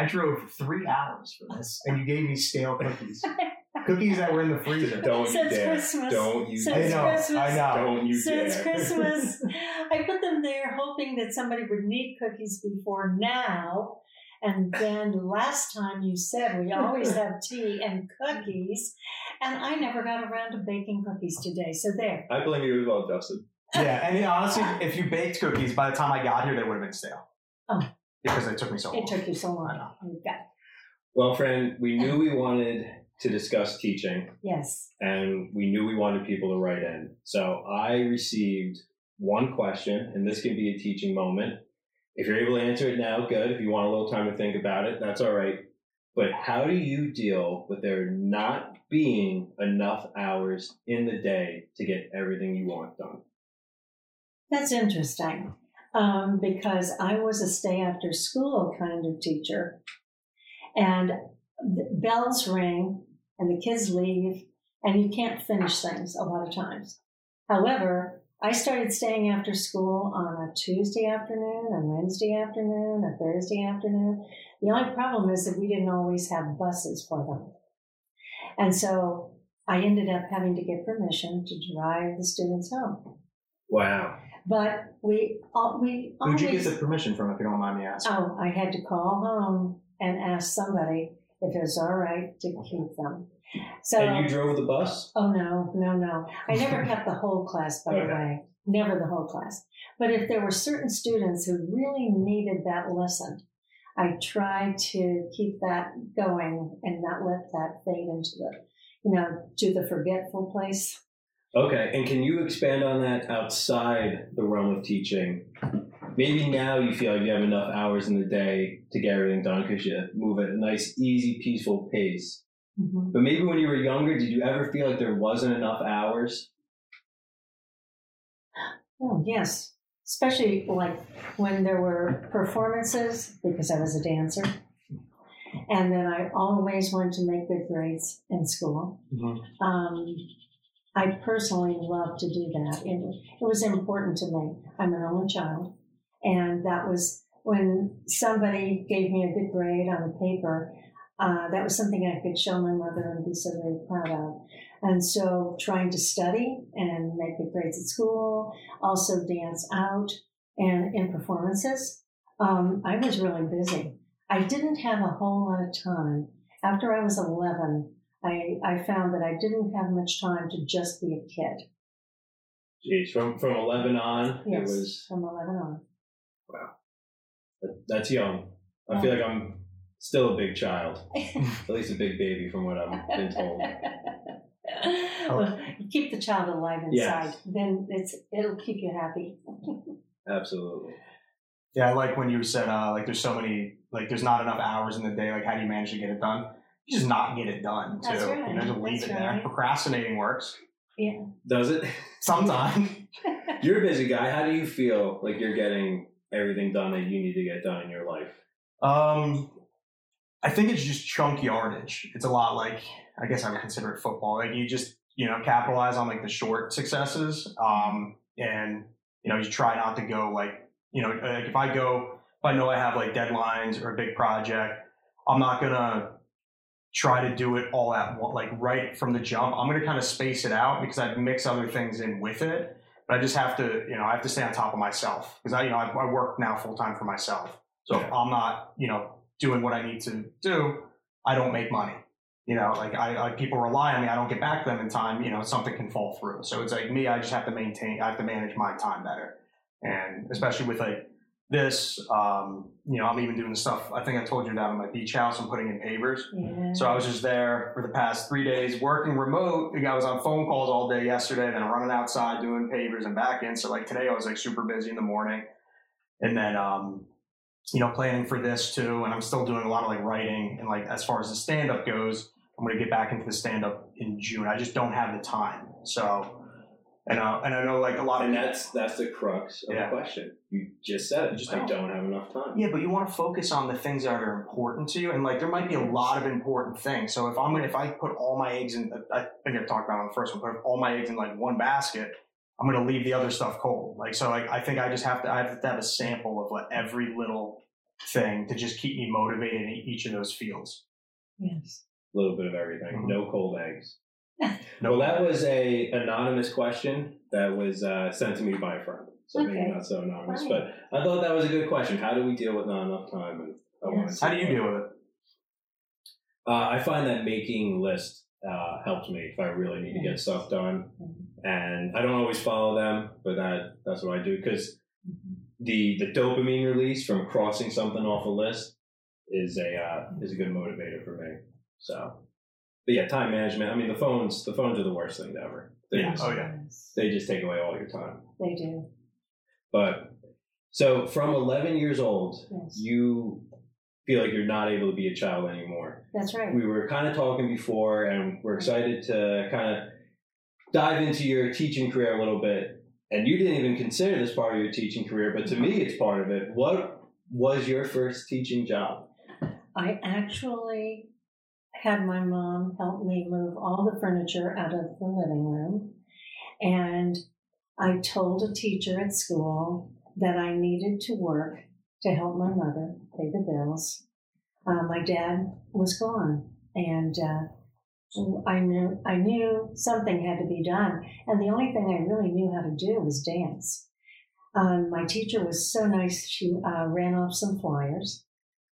I drove three hours for this, and you gave me stale cookies. cookies that were in the freezer. Don't you Since dare. Christmas. Don't you Since I dare. know. Christmas. I know. Don't you Since dare. Christmas, I put them there hoping that somebody would need cookies before now. And then last time you said we always have tea and cookies, and I never got around to baking cookies today. So there. I blame you as well, Justin. Yeah, and honestly, if you baked cookies, by the time I got here, they would have been stale. Oh. Because it took me so long. It took you so I long. know. Oh, you got Well, Fran, we knew we wanted to discuss teaching, yes. and we knew we wanted people to write in. So I received one question, and this can be a teaching moment. If you're able to answer it now, good. If you want a little time to think about it, that's all right. But how do you deal with there not being enough hours in the day to get everything you want done? That's interesting um, because I was a stay after school kind of teacher. And the bells ring and the kids leave, and you can't finish things a lot of times. However, I started staying after school on a Tuesday afternoon, a Wednesday afternoon, a Thursday afternoon. The only problem is that we didn't always have buses for them. And so I ended up having to get permission to drive the students home. Wow. But we uh, we Who'd you get the permission from, if you don't mind me asking? oh I had to call home and ask somebody if it was all right to keep them. So and you drove the bus? oh no no no I never kept the whole class by the way never the whole class. But if there were certain students who really needed that lesson, I tried to keep that going and not let that fade into the you know to the forgetful place. Okay, and can you expand on that outside the realm of teaching? Maybe now you feel like you have enough hours in the day to get everything done because you move at a nice, easy, peaceful pace. Mhm. But maybe when you were younger, did you ever feel like there wasn't enough hours? Oh, yes. Especially like when there were performances, because I was a dancer. And then I always wanted to make good grades in school. Mhm. Um, I personally love to do that. It, it was important to me. I'm an only child. And that was when somebody gave me a good grade on a paper, uh, that was something I could show my mother and be so very proud of. And so trying to study and make good grades at school, also dance out and in performances. Um, I was really busy. I didn't have a whole lot of time. After I was 11, I, I found that I didn't have much time to just be a kid Jeez, from from eleven on, Yes. it was from 11 on. that- that's young. I feel like I'm still a big child, at least a big baby, from what I've been told. well, keep the child alive inside, Yes. then it's it'll keep you happy. Absolutely. Yeah, I like when you said uh, like there's so many like there's not enough hours in the day. Like how do you manage to get it done? You just not get it done too. That's right. You know, just leave That's it there. Procrastinating works yeah. Does it? sometimes. You're a busy guy. How do you feel like you're getting everything done that you need to get done in your life? Um, I think it's just chunk yardage. It's a lot like I guess I would consider it football. Like you just you know capitalize on like the short successes, um, and you know you try not to go like you know like if I go if I know I have like deadlines or a big project, I'm not gonna try to do it all at one like right from the jump. I'm gonna kind of space it out because I mix other things in with it. But I just have to you know I have to stay on top of myself because I you know I, I work now full time for myself. So if I'm not, you know, doing what I need to do, I don't make money. You know, like I, I people rely on me. I don't get back to them in time. You know, something can fall through. So it's like me. I just have to maintain. I have to manage my time better, and especially with like this. Um, you know, I'm even doing the stuff. I think I told you down at my beach house. I'm putting in pavers. Yeah. So I was just there for the past three days working remote. I was on phone calls all day yesterday, then running outside doing pavers and back in. So like today I was like super busy in the morning. And then um, you know, planning for this too. And I'm still doing a lot of like writing and like as far as the stand up goes, I'm gonna get back into the stand up in June. I just don't have the time. So and uh, and I know like a lot of And that's that's the crux of Yeah. the question. You just said it. You just I don't. don't have enough time. Yeah, but you want to focus on the things that are important to you, and like there might be a lot of important things. So if I'm gonna, if I put all my eggs in, I think I talked about it on the first one, but if all my eggs in like one basket, I'm gonna leave the other stuff cold. Like so, like I think I just have to, I have to have a sample of like every little thing to just keep me motivated in each of those fields. Yes. A little bit of everything. Mhm. No cold eggs. No, Well, that was a anonymous question that was uh, sent to me by a friend. So maybe not so anonymous, Fine. but I thought that was a good question. How do we deal with not enough time? And I Yes. How do you deal with it? Uh, I find that making lists uh, helps me if I really need to get stuff done, and I don't always follow them, but that that's what I do because the the dopamine release from crossing something off a list is a uh, is a good motivator for me. So, but yeah, time management. I mean, the phones the phones are the worst thing ever. They Yeah. just, Oh, yeah. They just take away all your time. They do. But so from 11 years old, Yes. you feel like you're not able to be a child anymore. That's right. We were kind of talking before, and we're excited to kind of dive into your teaching career a little bit. And you didn't even consider this part of your teaching career, but to me, it's part of it. What was your first teaching job? I actually had my mom help me move all the furniture out of the living room. And I told a teacher at school that I needed to work to help my mother pay the bills. Uh, my dad was gone, and uh, I knew I knew something had to be done. And the only thing I really knew how to do was dance. Um, my teacher was so nice; she uh, ran off some flyers.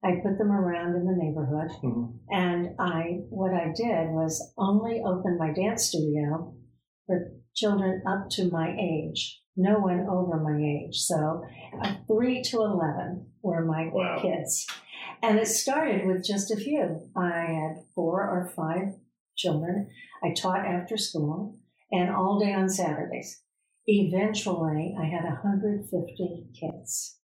I put them around in the neighborhood, Mhm. and I what I did was only open my dance studio for children up to my age, no one over my age. So uh, three to eleven were my Wow. kids, and it started with just a few. I had four or five children. I taught after school and all day on Saturdays. Eventually, I had 150 kids.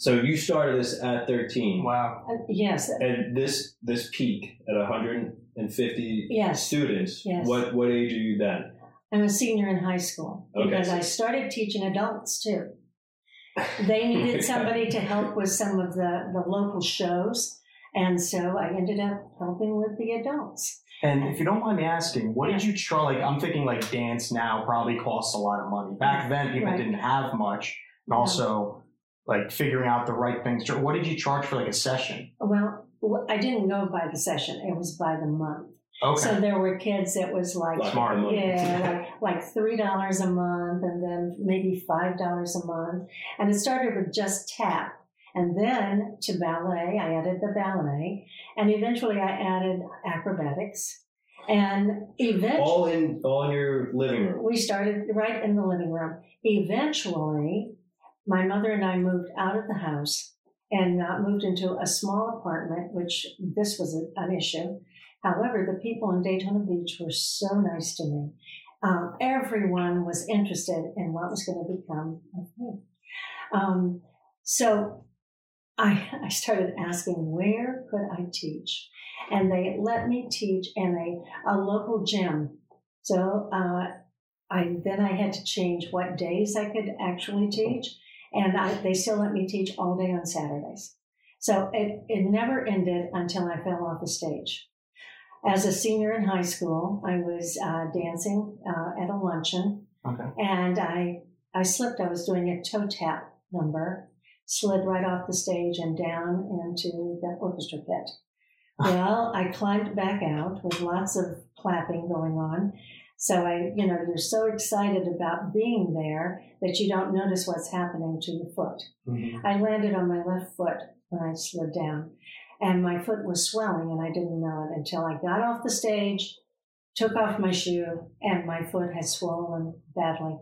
So you started this at 13, Wow. Uh, yes, and this this peak at 150 Yes. students. Yes. What what age are you then? I'm a senior in high school Okay, because so- I started teaching adults too. They needed somebody to help with some of the, the local shows, and so I ended up helping with the adults. And if you don't mind me asking, what did you charge? Like, I'm thinking like dance now probably costs a lot of money. Back then, people Right. didn't have much, and also like figuring out the right things. to- What did you charge for like a session? Well, I didn't go by the session; it was by the month. Okay, So there were kids that was like Like Smart. money. Yeah, like, like three dollars a month, and then maybe five dollars a month. And it started with just tap, and then to ballet. I added the ballet, and eventually I added acrobatics, and eventually all in all in your living room. we started right in the living room. Eventually, my mother and I moved out of the house and uh, moved into a small apartment, which this was a, an issue. However, the people in Daytona Beach were so nice to me. Um, everyone was interested in what was going to become of me. Um, so I, I started asking, where could I teach? And they let me teach in a, a local gym. So uh, I then I had to change what days I could actually teach, and I, they still let me teach all day on Saturdays. So it, it never ended until I fell off the stage. As a senior in high school, I was uh, dancing uh, at a luncheon, okay. and I I slipped. I was doing a toe tap number, slid right off the stage and down into the orchestra pit. Well, I climbed back out with lots of clapping going on. So I, you know, you're so excited about being there that you don't notice what's happening to your foot. Mhm. I landed on my left foot when I slid down, and my foot was swelling, and I didn't know it until I got off the stage, took off my shoe, and my foot had swollen badly.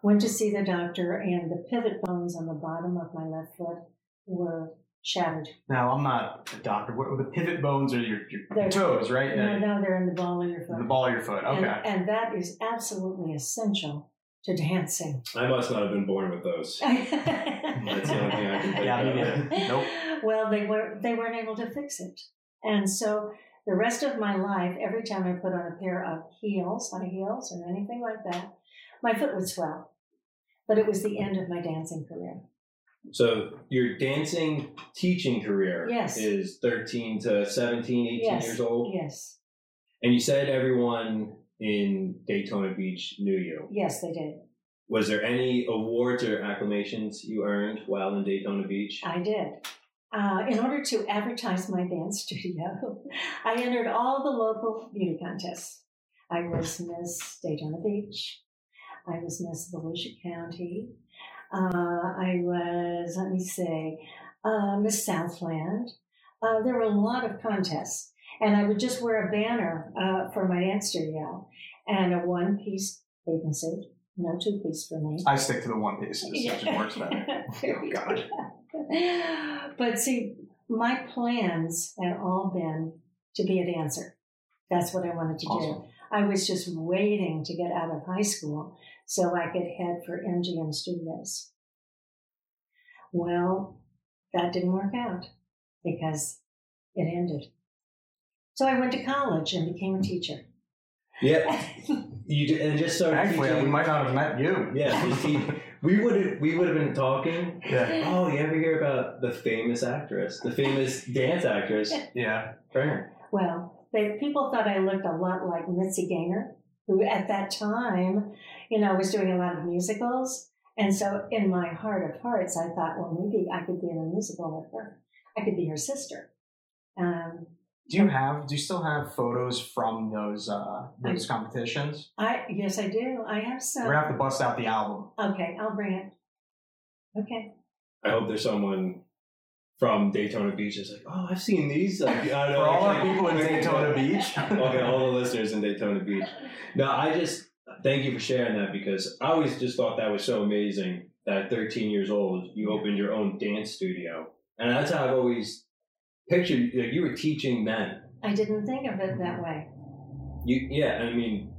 Went to see the doctor, and the pivot bones on the bottom of my left foot were shattered. Now I'm not a doctor. What the pivot bones are your, your They're- toes, right? No, Yeah. no, they're in the ball of your foot. The ball of your foot. Okay. and that is absolutely essential to dancing. I must not have been born with those. That's That's the only thing I can think Yeah, of. neither. Nope. Well, they were they weren't able to fix it, and so the rest of my life, every time I put on a pair of heels, high heels, or anything like that, my foot would swell. But it was the end of my dancing career. So your dancing teaching career Yes. is 13 to 17, 18 Yes. years old. Yes, And you said everyone in Daytona Beach knew you. yes, they did. Was there any awards or acclamations you earned while in Daytona Beach? I did. uh, in order to advertise my dance studio, I entered all the local beauty contests. I was Miss Daytona Beach. I was Miss Volusia County. Uh, I was, let me say, uh, Miss Southland. Uh, there were a lot of contests, and I would just wear a banner uh, for my dance studio and a one-piece bathing suit. No two-piece for me. I stick to the one piece. It just works better. oh, God. but see, my plans had all been to be a dancer. That's what I wanted to Awesome. do. I was just waiting to get out of high school so I could head for MGM Studios. Well, that didn't work out because it ended. So I went to college and became a teacher. Yeah, you did, and just so Thankfully, teaching. we might not have met you. Yeah, just teach- we would have we would have been talking. Yeah. Oh, you ever hear about the famous actress, the famous dance actress, Yeah. Fran? Well, they, people thought I looked a lot like Mitzi Gaynor, who at that time, you know, I was doing a lot of musicals. And so in my heart of hearts, I thought, well, maybe I could be in a musical with her. I could be her sister. Um, Do you have? Do you still have photos from those uh, those competitions? I yes, I do. I have some. We're gonna have to bust out the album. Okay, I'll bring it. Okay. I hope there's someone from Daytona Beach that's like, oh, I've seen these. Like, I For know, all like, our people in Daytona Beach. okay, all the listeners in Daytona Beach. No, I just thank you for sharing that because I always just thought that was so amazing that at 13 years old you opened your own dance studio, and that's how I've always pictured you. You were teaching men. I didn't think of it that way. You, yeah, I mean,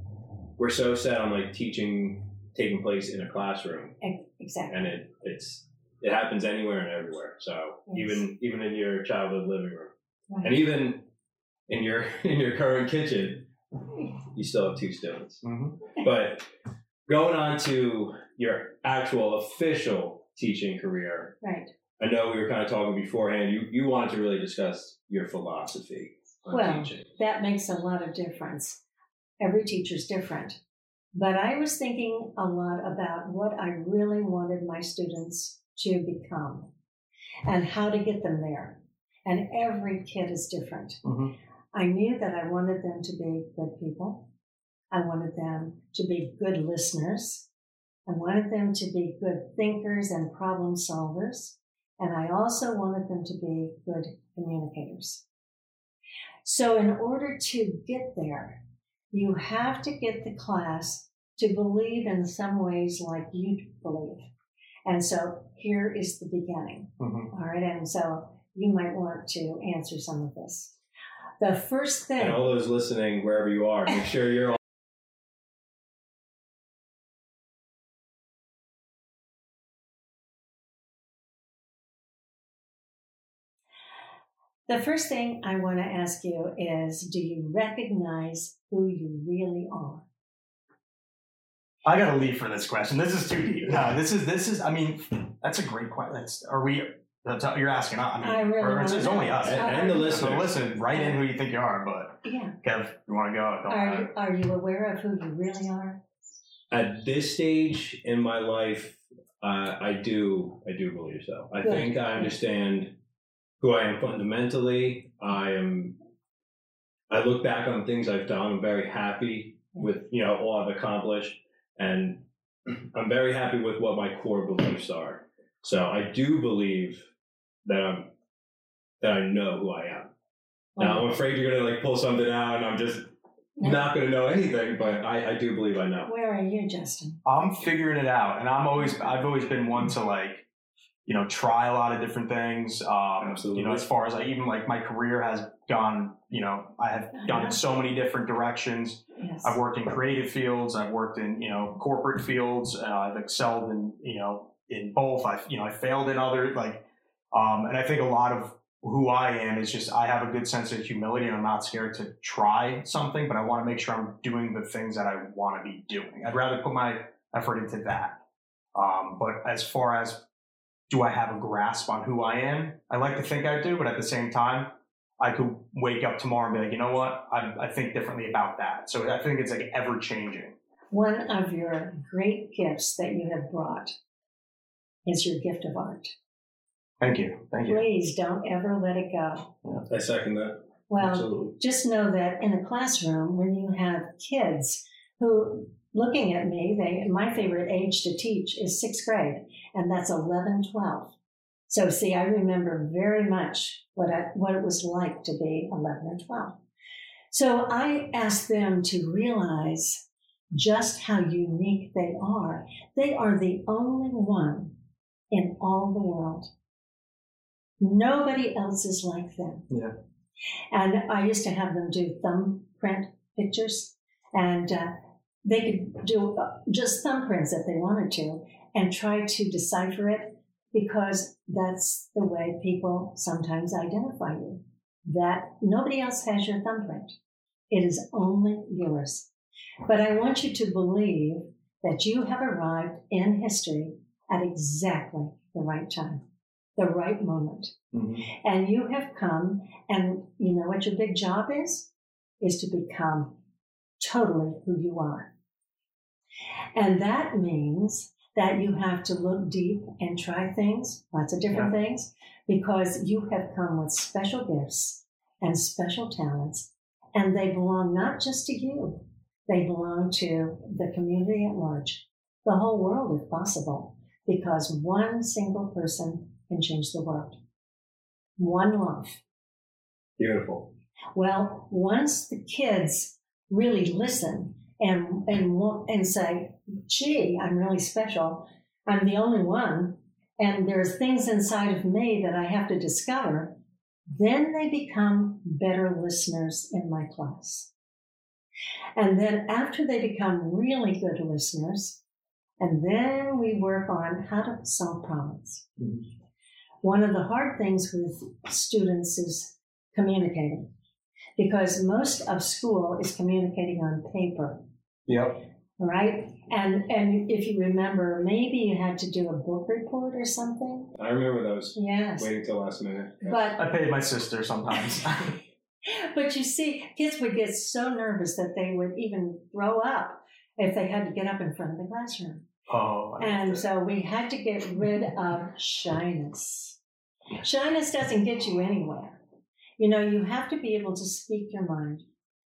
we're so set on like teaching taking place in a classroom, Exactly. and it it's it happens anywhere and everywhere. So Yes. even even in your childhood living room, Right. and even in your in your current kitchen, you still have two students. Mhm. But going on to your actual official teaching career, Right. I know we were kind of talking beforehand. You you wanted to really discuss your philosophy on Well, teaching. that makes a lot of difference. Every teacher's different. But I was thinking a lot about what I really wanted my students to become and how to get them there. And every kid is different. Mhm. I knew that I wanted them to be good people. I wanted them to be good listeners. I wanted them to be good thinkers and problem solvers. And I also wanted them to be good communicators. So, in order to get there, you have to get the class to believe in some ways like you believe. And so, here is the beginning. Mhm. All right. And so, you might want to answer some of this. The first thing. And all those listening, wherever you are, make sure you're all. The first thing I want to ask you is do you recognize who you really are? I gotta leave for this question. This is too deep. No, this is this is. I mean, that's a great question. That's, are we? That's, you're asking. I mean, I really or it's, wanna it's only us. And, and the So listeners. listen, write in who you think you are. But Yeah. Kev, you want to go? Don't Are you, are you aware of who you really are? At this stage in my life, uh, I do I do believe so. I Good. think I understand who I am fundamentally. I am. I look back on things I've done. I'm very happy with you know all I've accomplished, and I'm very happy with what my core beliefs are. So I do believe that I'm that I know who I am. Now I'm afraid you're gonna like pull something out, and I'm just No. not gonna know anything. But I, I do believe I know. Where are you, Justin? I'm figuring it out, and I'm always I've always been one to like you know try a lot of different things. Um, Absolutely. You know, as far as I even like my career has gone. You know, I have gone in so many different directions. Yes. I've worked in creative fields. I've worked in you know corporate fields. Uh, I've excelled in you know in both. I've you know I failed in other like, um, and I think a lot of who I am is just I have a good sense of humility and I'm not scared to try something, but I want to make sure I'm doing the things that I want to be doing. I'd rather put my effort into that. Um, but as far as do I have a grasp on who I am? I like to think I do, but at the same time, I could wake up tomorrow and be like, you know what? I, I think differently about that. So I think it's like ever changing. One of your great gifts that you have brought is your gift of art. Thank you. Thank you. Please don't ever let it go. I second that. Well, Absolutely. just know that in a classroom, when you have kids who looking at me, they my favorite age to teach is sixth grade, and that's 11, 12. So see, I remember very much what I, what it was like to be 11 or 12. So I asked them to realize just how unique they are. They are the only one in all the world. Nobody else is like them. Yeah. And I used to have them do thumbprint pictures, and uh, they could do uh, just thumbprints if they wanted to, and try to decipher it because that's the way people sometimes identify you. That nobody else has your thumbprint. It is only yours. But I want you to believe that you have arrived in history at exactly the right time, the right moment. Mhm. And you have come, and you know what your big job is? Is to become totally who you are. And that means that you have to look deep and try things, lots of different things, because you have come with special gifts and special talents, and they belong not just to you, they belong to the community at large, the whole world if possible, because one single person can change the world. One life. Beautiful. Well, once the kids really listen and and and say, "Gee, I'm really special. I'm the only one, and there's things inside of me that I have to discover," then they become better listeners in my class. And then after they become really good listeners, and then we work on how to solve problems. Mhm. One of the hard things with students is communicating because most of school is communicating on paper, Yep. right? And and if you remember, maybe you had to do a book report or something. I remember those. Yes. Waiting till last minute. Yes. But I paid my sister sometimes. but you see, kids would get so nervous that they would even throw up if they had to get up in front of the classroom. Oh. I And so we had to get rid of shyness. Shyness doesn't get you anywhere. You know, you have to be able to speak your mind.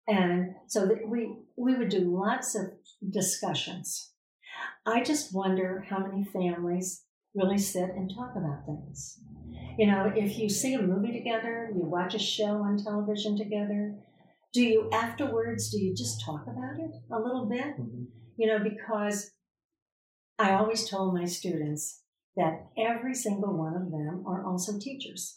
And so that we we would do lots of discussions. I just wonder how many families really sit and talk about things. You know, if you see a movie together, you watch a show on television together, do you afterwards do you just talk about it a little bit? Mhm. you know, because I always told my students that every single one of them are also teachers.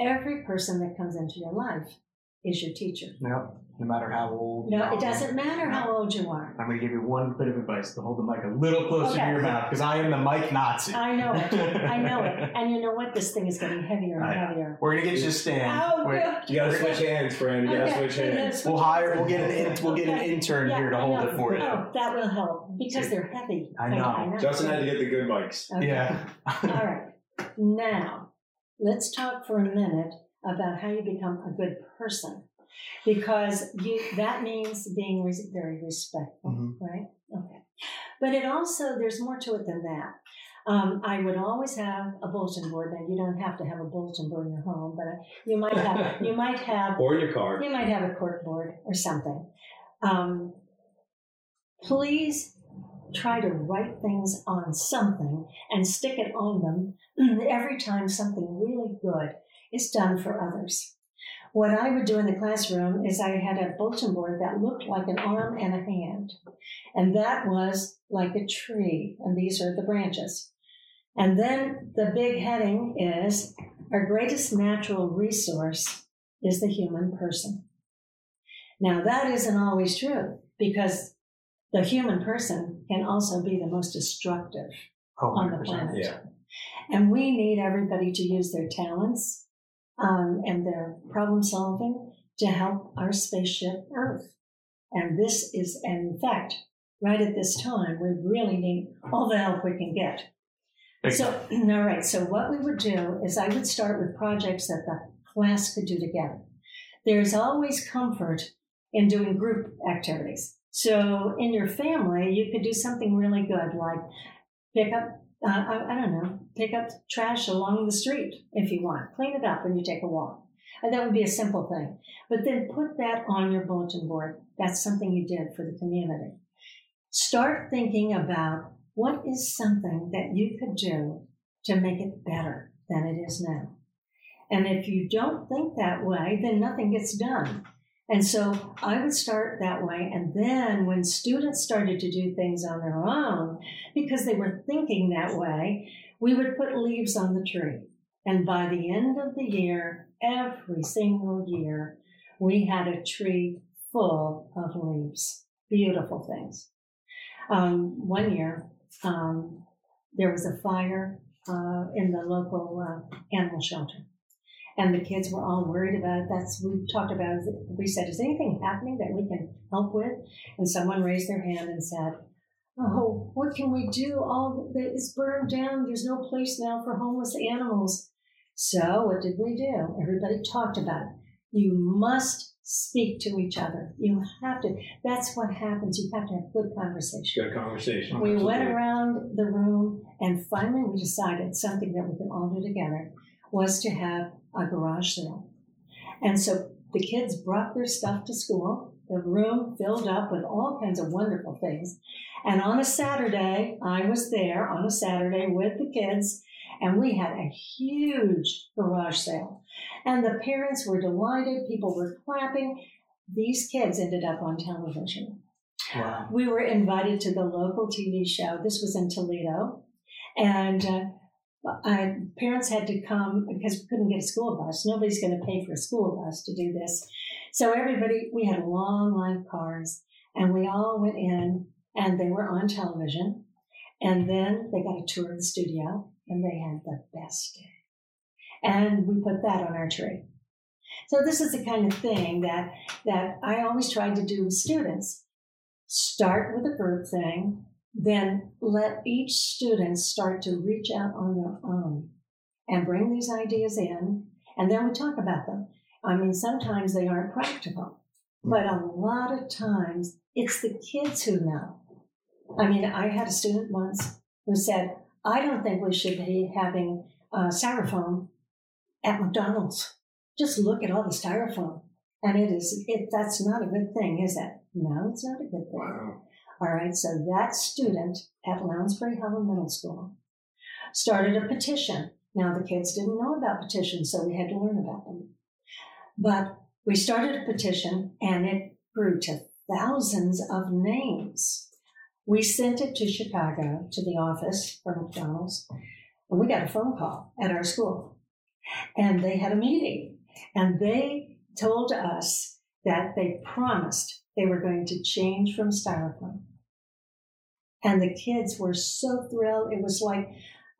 Every person that comes into your life is your teacher. Yep. No matter how old. No, it doesn't matter how old you are. I'm going to give you one bit of advice to hold the mic a little closer Okay. to your mouth because I am the mic Nazi. I know it. I know it. And you know what? This thing is getting heavier and heavier. We're going to get you a stand. Oh, We're- good. You gotta switch hands, Fran. You gotta Okay, switch hands. We'll hire. We'll get an. In, we'll get an intern Yeah, here to hold it for you. Oh, that will help because they're heavy. I know. Justin had to get the good mics. Okay. Yeah. All right. Now, let's talk for a minute about how you become a good person. Because you that means being res- very respectful, Mhm. right? Okay. But it also, there's more to it than that. Um, I would always have a bulletin board. Now, you don't have to have a bulletin board in your home, but you might have, you might have Or in your car. you might have a cork board or something. Um, please try to write things on something and stick it on them every time something really good is done for others. What I would do in the classroom is I had a bulletin board that looked like an arm and a hand. And that was like a tree. And these are the branches. And then the big heading is our greatest natural resource is the human person. Now, that isn't always true because the human person can also be the most destructive Oh, on the planet. Yeah. And we need everybody to use their talents um, and their problem solving to help our spaceship Earth. And this is, and in fact, right at this time, we really need all the help we can get. So, all right. So, what we would do is I would start with projects that the class could do together. There's always comfort in doing group activities. So, in your family, you could do something really good like pick up uh, I, I don't know, pick up trash along the street if you want. Clean it up when you take a walk. And that would be a simple thing. But then put that on your bulletin board. That's something you did for the community. Start thinking about what is something that you could do to make it better than it is now. And if you don't think that way, then nothing gets done. And so I would start that way. And then when students started to do things on their own, because they were thinking that way, we would put leaves on the tree. And by the end of the year, every single year, we had a tree full of leaves. Beautiful things. Um, one year, um, there was a fire uh, in the local uh, animal shelter and the kids were all worried about it. That's we talked about. It. We said, "Is anything happening that we can help with?" And someone raised their hand and said, "Oh, what can we do? All that is burned down. There's no place now for homeless animals." So what did we do? Everybody talked about it. You must speak to each other. You have to. That's what happens. You have to have good conversation. Good conversation. We went around the room and finally we decided something that we can all do together was to have a garage sale. And so the kids brought their stuff to school. The room filled up with all kinds of wonderful things. And on a Saturday, I was there on a Saturday with the kids, and we had a huge garage sale. And the parents were delighted, people were clapping. These kids ended up on television. Wow. We were invited to the local TV show. This was in Toledo. And uh, I, parents had to come because we couldn't get a school bus. Nobody's going to pay for a school bus to do this. So everybody, we had a long line of cars and we all went in and they were on television. And then they got a tour of the studio and they had the best day. And we put that on our tree. So this is the kind of thing that, that I always tried to do with students. Start with a group thing, then let each student start to reach out on their own and bring these ideas in, and then we talk about them. I mean, sometimes they aren't practical, but a lot of times it's the kids who know. I mean, I had a student once who said, I don't think we should be having uh, styrofoam at McDonald's. Just look at all the styrofoam. And it is, it, that's not a good thing, is it? No, it's not a good thing. Wow. All right, so that student at Lounsbury Hollow Middle School started a petition. Now, the kids didn't know about petitions, so we had to learn about them. But we started a petition and it grew to thousands of names. We sent it to Chicago, to the office for McDonald's, and we got a phone call at our school. And they had a meeting, and they told us that they promised they were going to change from styrofoam. And the kids were so thrilled. It was like,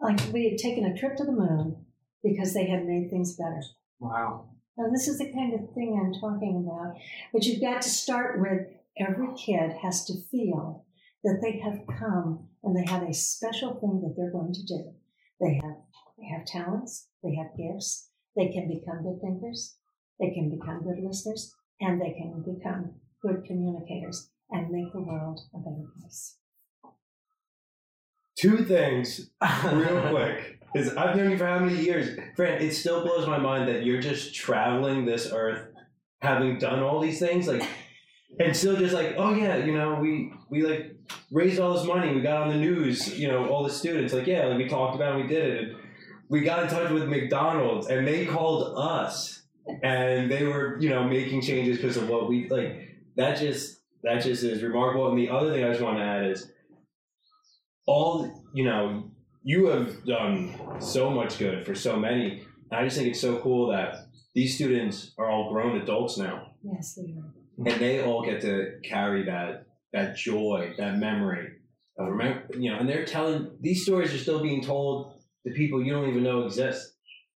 like we had taken a trip to the moon because they had made things better. Wow. Now, this is the kind of thing I'm talking about. But you've got to start with every kid has to feel that they have come and they have a special thing that they're going to do. They have they have talents, they have gifts, they can become good thinkers, they can become good listeners, and they can become good communicators and make the world a better place. Two things, real quick. Is I've known you for how many years? Fran, it still blows my mind that you're just traveling this earth, having done all these things, like, and still just like, oh yeah, you know, we we like raised all this money, we got on the news, you know, all the students, like, yeah, like we talked about, it, we did it. And we got in touch with McDonald's, and they called us, and they were, you know, making changes because of what we like. That just that just is remarkable. And the other thing I just want to add is all you know you have done so much good for so many and i just think it's so cool that these students are all grown adults now Yes, they are. and they all get to carry that that joy that memory of remember you know and they're telling these stories are still being told to people you don't even know exist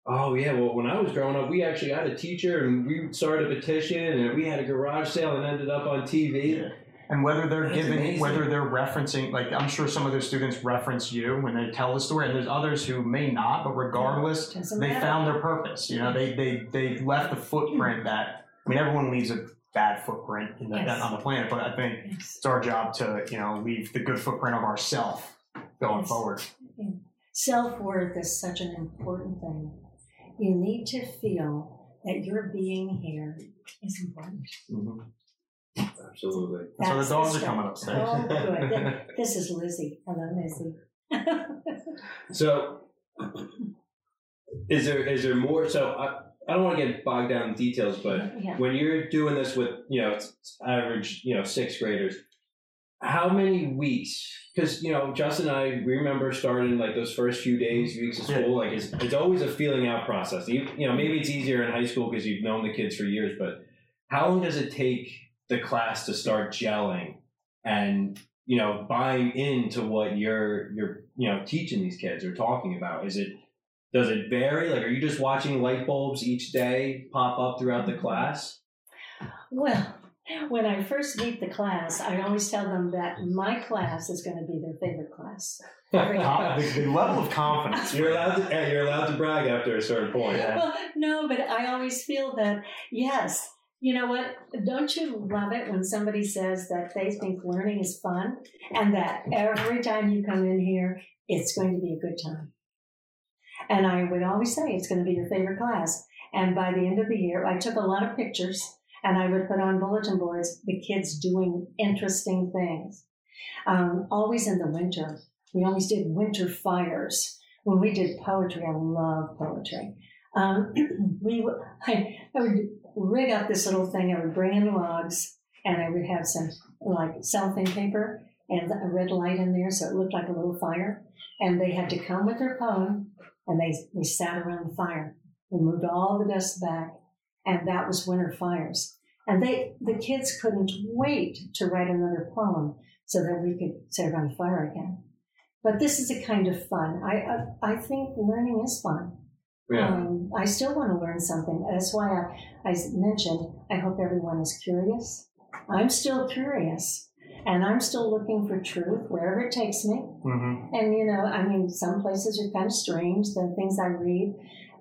oh yeah well when i was growing up we actually had a teacher and we started a petition and we had a garage sale and ended up on tv Yeah. And whether they're That's giving, amazing. whether they're referencing, like I'm sure some of those students reference you when they tell the story, and there's others who may not, but regardless, Doesn't they matter. found their purpose. You know, they they they left the footprint that I mean, everyone leaves a bad footprint in the, Yes. on the planet, but I think Yes. it's our job to you know leave the good footprint of ourself going Yes. forward. Self worth is such an important thing. You need to feel that your being here is important. Mm-hmm. Absolutely. So the That's dogs are coming upstairs. Oh, good. This is Lizzie. Hello, Lizzie. So, is there is there more? So I, I don't want to get bogged down in details, but yeah. when you're doing this with you know average you know sixth graders, how many weeks? Because you know Justin and I remember starting like those first few days weeks of school. Like it's it's always a feeling out process. You, you know maybe it's easier in high school because you've known the kids for years, but how long does it take the class to start gelling and you know buying into what you're you're you know teaching these kids or talking about? Is it does it vary? Like, are you just watching light bulbs each day pop up throughout the mm-hmm. class? Well, when I first meet the class, I always tell them that my class is going to be their favorite class. The, the level of confidence. You're allowed to. yeah, You're allowed to brag after a certain point. Well, no, but I always feel that, yes, you know what? Don't you love it when somebody says that they think learning is fun and that every time you come in here, it's going to be a good time? And I would always say it's going to be your favorite class. And by the end of the year, I took a lot of pictures and I would put on bulletin boards the kids doing interesting things. Um, always in the winter, we always did winter fires. When we did poetry, I love poetry. Um, we I, I would rig up this little thing. I would bring in logs, and I would have some like cellophane paper and a red light in there, so it looked like a little fire. And they had to come with their poem, and they we sat around the fire. We moved all the dust back, and that was winter fires. And they the kids couldn't wait to write another poem so that we could set around the fire again. But this is a kind of fun. I I, I think learning is fun. Yeah. Um, I still want to learn something. That's why I, I mentioned I hope everyone is curious. I'm still curious, and I'm still looking for truth wherever it takes me. hmm And you know, I mean, some places are kind of strange, the things I read,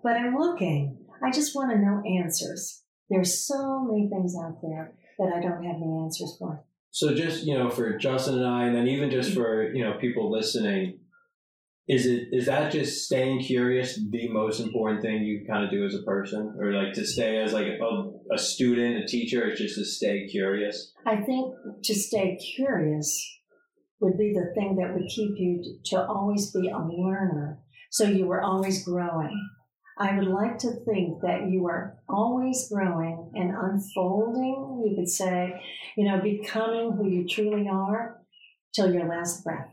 but I'm looking. I just want to know answers. There's so many things out there that I don't have any answers for. So just you know, for Justin and I, and then even just for you know people listening, is it is that just staying curious the most important thing you kind of do as a person, or like to stay as like a, a student, a teacher, is just to stay curious? I think to stay curious would be the thing that would keep you to always be a learner. So you were always growing. I would like to think that you are always growing and unfolding, you could say, you know, becoming who you truly are till your last breath.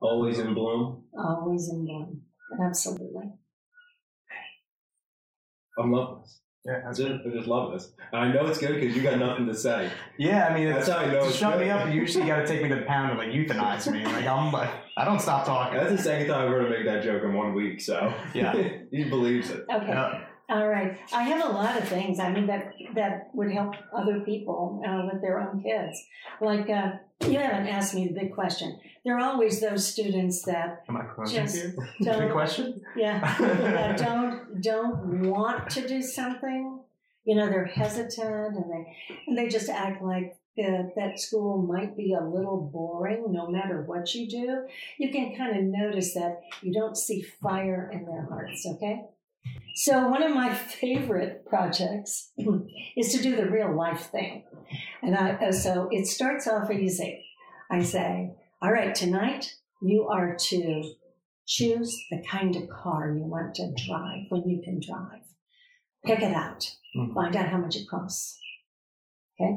Always in bloom. Always in bloom. Absolutely. I'm loving this. Yeah, That's that's it. I just love this. And I know it's good because you got nothing to say. Yeah, I mean, That's it's, how I know to it's shut good. me up. You usually got to take me to the pound and like euthanize me. Like I'm like, I don't stop talking. That's the second time I've heard him make that joke in one week, so Yeah. he believes it. Okay. Yeah. All right. I have a lot of things. I mean that that would help other people uh, with their own kids. Like uh, you haven't asked me the big question. There are always those students that Am I close Just here? don't- Good question. yeah that don't don't want to do something. You know, they're hesitant and they and they just act like uh, that school might be a little boring no matter what you do. You can kind of notice that you don't see fire in their hearts. Okay. So one of my favorite projects is to do the real life thing, and I uh, so it starts off easy. I say, "All right, tonight you are to choose the kind of car you want to drive when you can drive. Pick it out. Mhm. Find out how much it costs. Okay,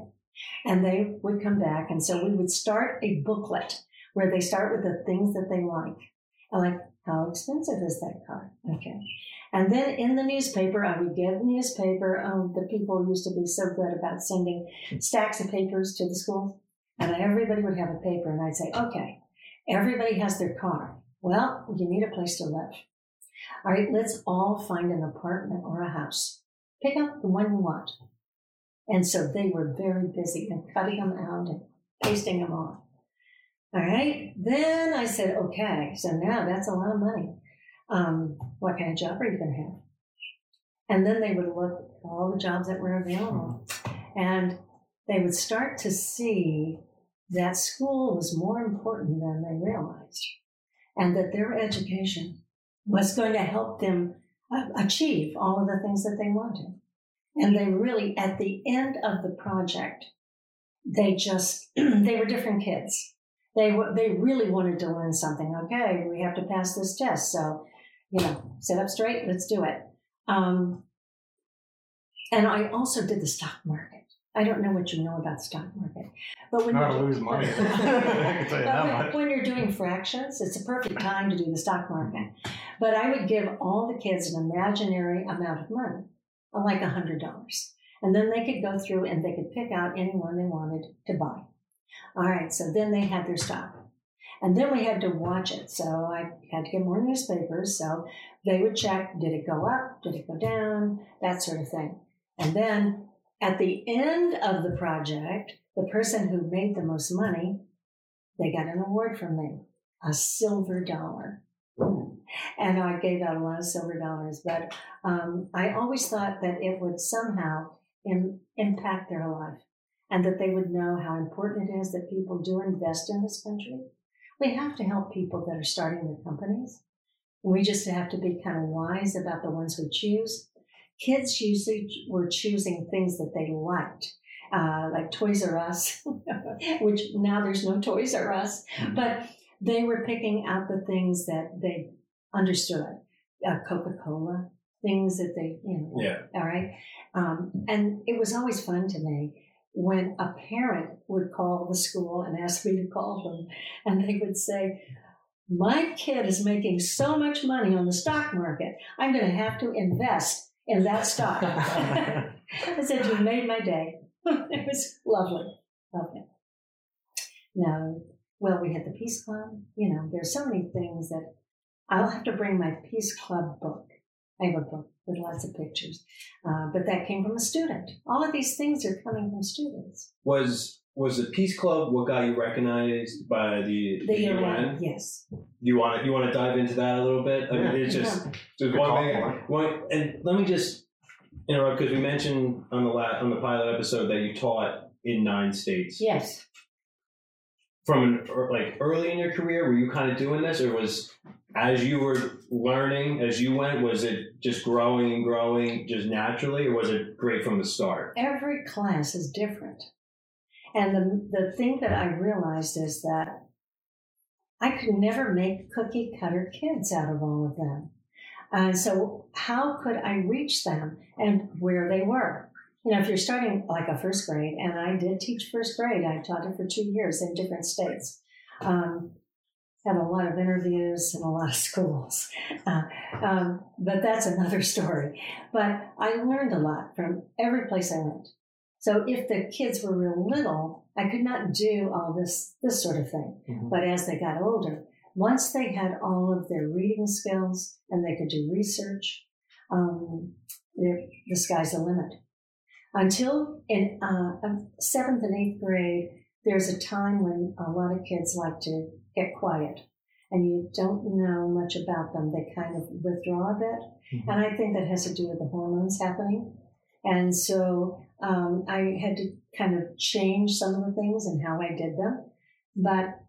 and they would come back, and so we would start a booklet where they start with the things that they like. I like how expensive is that car? Okay. And then in the newspaper, I would get the newspaper. Um, the people used to be so good about sending stacks of papers to the schools, and everybody would have a paper. And I'd say, okay, everybody has their car. Well, you need a place to live. All right, let's all find an apartment or a house. Pick up the one you want. And so they were very busy and cutting them out and pasting them on. All right. Then I said, okay, so now that's a lot of money. Um, what kind of job are you going to have? And then they would look at all the jobs that were available. And they would start to see that school was more important than they realized. And that their education was going to help them achieve all of the things that they wanted. And they really, at the end of the project, they just, they were different kids. They, they really wanted to learn something. Okay, we have to pass this test. So, you know, sit up straight, let's do it. Um, and I also did the stock market. I don't know what you know about the stock market, but when to lose money. I can tell you that but much. when, when you're doing fractions, it's a perfect time to do the stock market. But I would give all the kids an imaginary amount of money, like a hundred dollars, and then they could go through and they could pick out any one they wanted to buy. All right, so then they had their stock. And then we had to watch it. So I had to get more newspapers. So they would check did it go up? Did it go down? That sort of thing. And then at the end of the project, the person who made the most money, they got an award from me a silver dollar. Hmm. And I gave out a lot of silver dollars, but um, I always thought that it would somehow Im- impact their life and that they would know how important it is that people do invest in this country. We have to help people that are starting their companies. We just have to be kind of wise about the ones we choose. Kids usually were choosing things that they liked, uh, like Toys R Us, which now there's no Toys R Us, but they were picking out the things that they understood. Uh, Coca Cola, things that they, you know, Yeah. all right. Um, and it was always fun to me when a parent would call the school and ask me to call them, and they would say, My kid is making so much money on the stock market, I'm going to have to invest in that stock. I said, You made my day. it was lovely. Lovely. Now, well, we had the Peace Club. You know, there's so many things that I'll have to bring my Peace Club book. I have a book with lots of pictures, uh, but that came from a student. All of these things are coming from students. Was was the Peace Club what got you recognized by the, The UN? UN, yes. You want to you want to dive into that a little bit? I mean, Yeah. it's just Yeah. just one thing. One, and let me just interrupt because we mentioned on the la- on the pilot episode that you taught in nine states. Yes. From an, er, like early in your career, were you kind of doing this, or was as you were learning as you went, was it just growing and growing just naturally, or was it great from the start? Every class is different. And the, the thing that I realized is that I could never make cookie cutter kids out of all of them. And so, how could I reach them and where they were? You know, if you're starting like a first grade, and I did teach first grade, I taught it for two years in different states. Um, had a lot of interviews and a lot of schools. Uh, um, but that's another story. But I learned a lot from every place I went. So if the kids were real little, I could not do all this this sort of thing. Mhm. But as they got older, once they had all of their reading skills and they could do research, um, the the sky's the limit. Until in uh, seventh and eighth grade, there's a time when a lot of kids like to get quiet and you don't know much about them. They kind of withdraw a bit. Mhm. And I think that has to do with the hormones happening. And so um, I had to kind of change some of the things and how I did them. But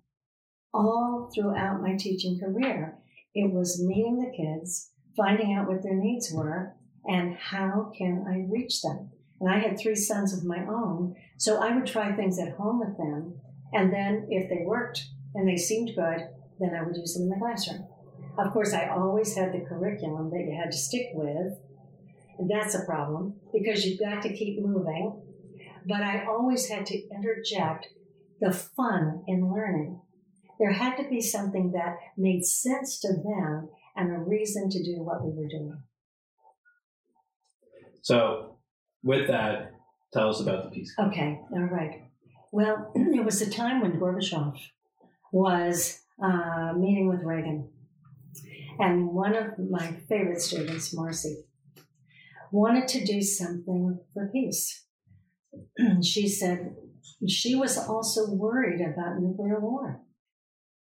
all throughout my teaching career, it was meeting the kids, finding out what their needs were, and how can I reach them. And I had three sons of my own, so I would try things at home with them. And then if they worked and they seemed good, then I would use them in the classroom. Of course, I always had the curriculum that you had to stick with. And that's a problem because you've got to keep moving. But I always had to interject the fun in learning. There had to be something that made sense to them and a reason to do what we were doing. So, with that, tell us about the Peace. Okay, all right. Well, it was a time when Gorbachev was uh, meeting with Reagan. And one of my favorite students, Marcy, wanted to do something for peace. she said she was also worried about nuclear war.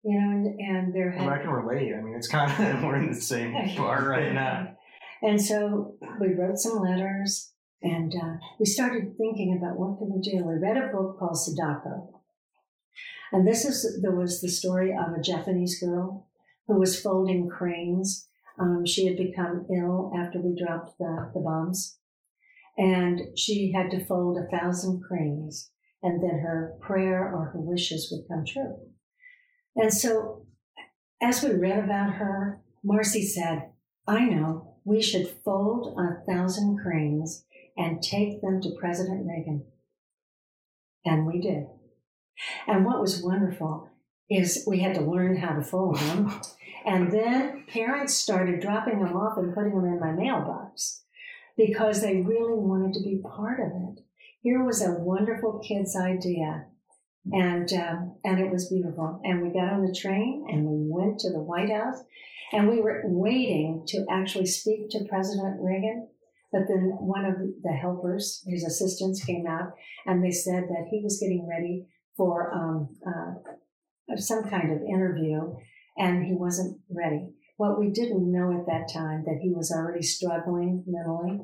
You know, and, and there had Well, I can relate. I mean, it's kind of we're in the same part right now. And so we wrote some letters and uh, we started thinking about what can we do. We read a book called Sadako. And this is there was the story of a Japanese girl who was folding cranes Um, she had become ill after we dropped the, the bombs, and she had to fold a thousand cranes, and then her prayer or her wishes would come true. And so, as we read about her, Marcy said, I know we should fold a thousand cranes and take them to President Reagan. And we did. And what was wonderful is we had to learn how to fold them. And then parents started dropping them off and putting them in my mailbox because they really wanted to be part of it. Here was a wonderful kid's idea. And, um, and it was beautiful. And we got on the train and we went to the White House and we were waiting to actually speak to President Reagan. But then one of the helpers, his assistants came out and they said that he was getting ready for um, uh, some kind of interview and he wasn't ready. What we didn't know at that time that he was already struggling mentally.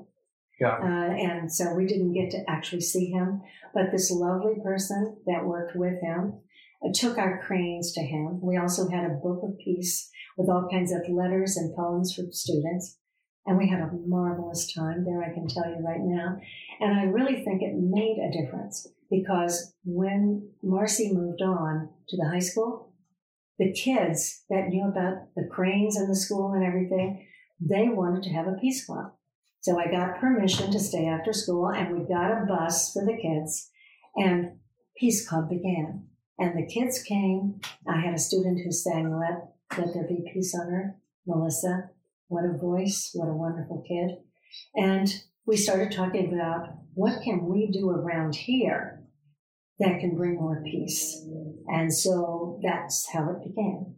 Yeah. Uh, and so we didn't get to actually see him. But this lovely person that worked with him uh, took our cranes to him. We also had a book of peace with all kinds of letters and poems for students. And we had a marvelous time there, I can tell you right now. And I really think it made a difference because when Marcy moved on to the high school, the kids that knew about the cranes in the school and everything, they wanted to have a peace club. So I got permission to stay after school and we got a bus for the kids and Peace Club began. And the kids came. I had a student who sang Let, Let There Be Peace on Earth, Melissa. What a voice. What a wonderful kid. And we started talking about what can we do around here that can bring more peace. And so that's how it began.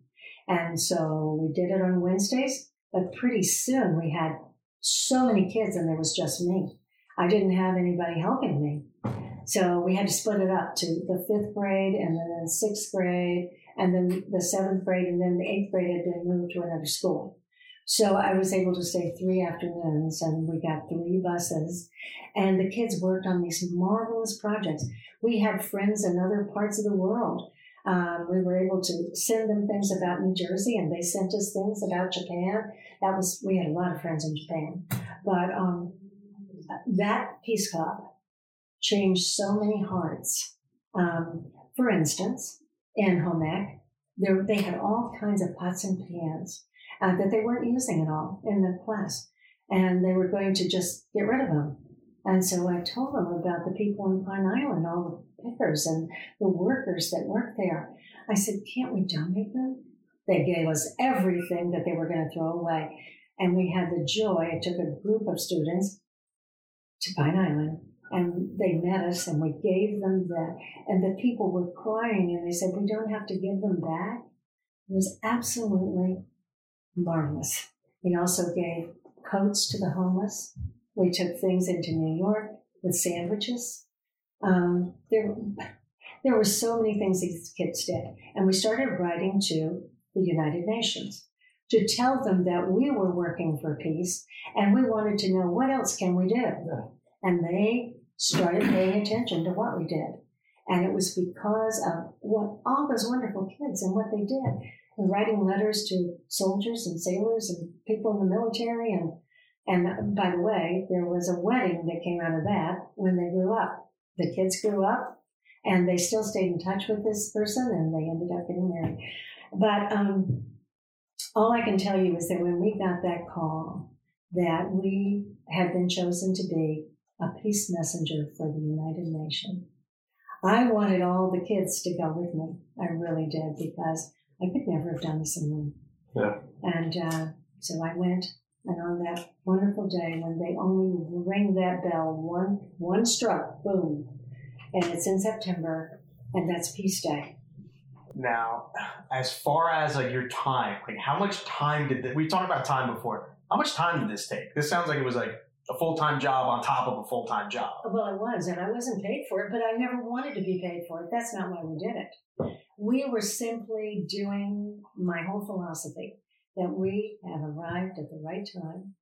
And so we did it on Wednesdays, but pretty soon we had so many kids and there was just me. I didn't have anybody helping me. So we had to split it up to the fifth grade and then the sixth grade and then the seventh grade and then the eighth grade had been moved to another school. So I was able to stay three afternoons and we got three buses and the kids worked on these marvelous projects. We had friends in other parts of the world. Um, we were able to send them things about New Jersey and they sent us things about Japan. That was, we had a lot of friends in Japan, but, um, that Peace Club changed so many hearts. Um, for instance, in Home Ec, there, they had all kinds of pots and pans uh, that they weren't using at all in the class. And they were going to just get rid of them. And so I told them about the people in Pine Island, all the pickers and the workers that work there. I said, can't we donate them? They gave us everything that they were going to throw away. And we had the joy. I took a group of students to Pine Island and they met us and we gave them that. And the people were crying and they said, we don't have to give them back. It was absolutely marvelous. We also gave coats to the homeless. We took things into New York with sandwiches. Um, there, there were so many things these kids did. And we started writing to the United Nations to tell them that we were working for peace and we wanted to know what else can we do. And they started paying attention to what we did. And it was because of what all those wonderful kids and what they did writing letters to soldiers and sailors and people in the military. And, and by the way, there was a wedding that came out of that when they grew up. The kids grew up and they still stayed in touch with this person and they ended up getting married. But um, all I can tell you is that when we got that call that we had been chosen to be a peace messenger for the United Nations, I wanted all the kids to go with me. I really did because I could never have done this alone. Yeah. And uh, so I went, and on that wonderful day when they only ring that bell, one one struck, boom, and it's in September, and that's Peace Day. Now, as far as like your time, like how much time did we talked about time before? How much time did this take? This sounds like it was like a full time job on top of a full time job. Well, it was, and I wasn't paid for it, but I never wanted to be paid for it. That's not why we did it. We were simply doing my whole philosophy that we have arrived at the right time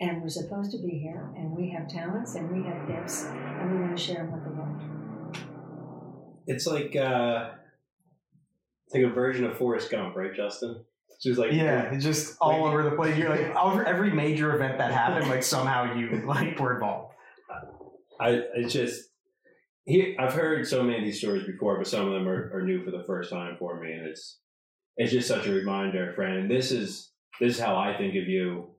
and we're supposed to be here and we have talents and we have gifts and we want to share them with the world. It's like uh, it's like a version of Forrest Gump, right, Justin? just like Yeah, it's just all Like- over the place. You're like every major event that happened, like somehow you like were involved. I it's just I've heard so many of these stories before, but some of them are, are new for the first time for me, and it's it's just such a reminder, Fran. And this is this is how I think of you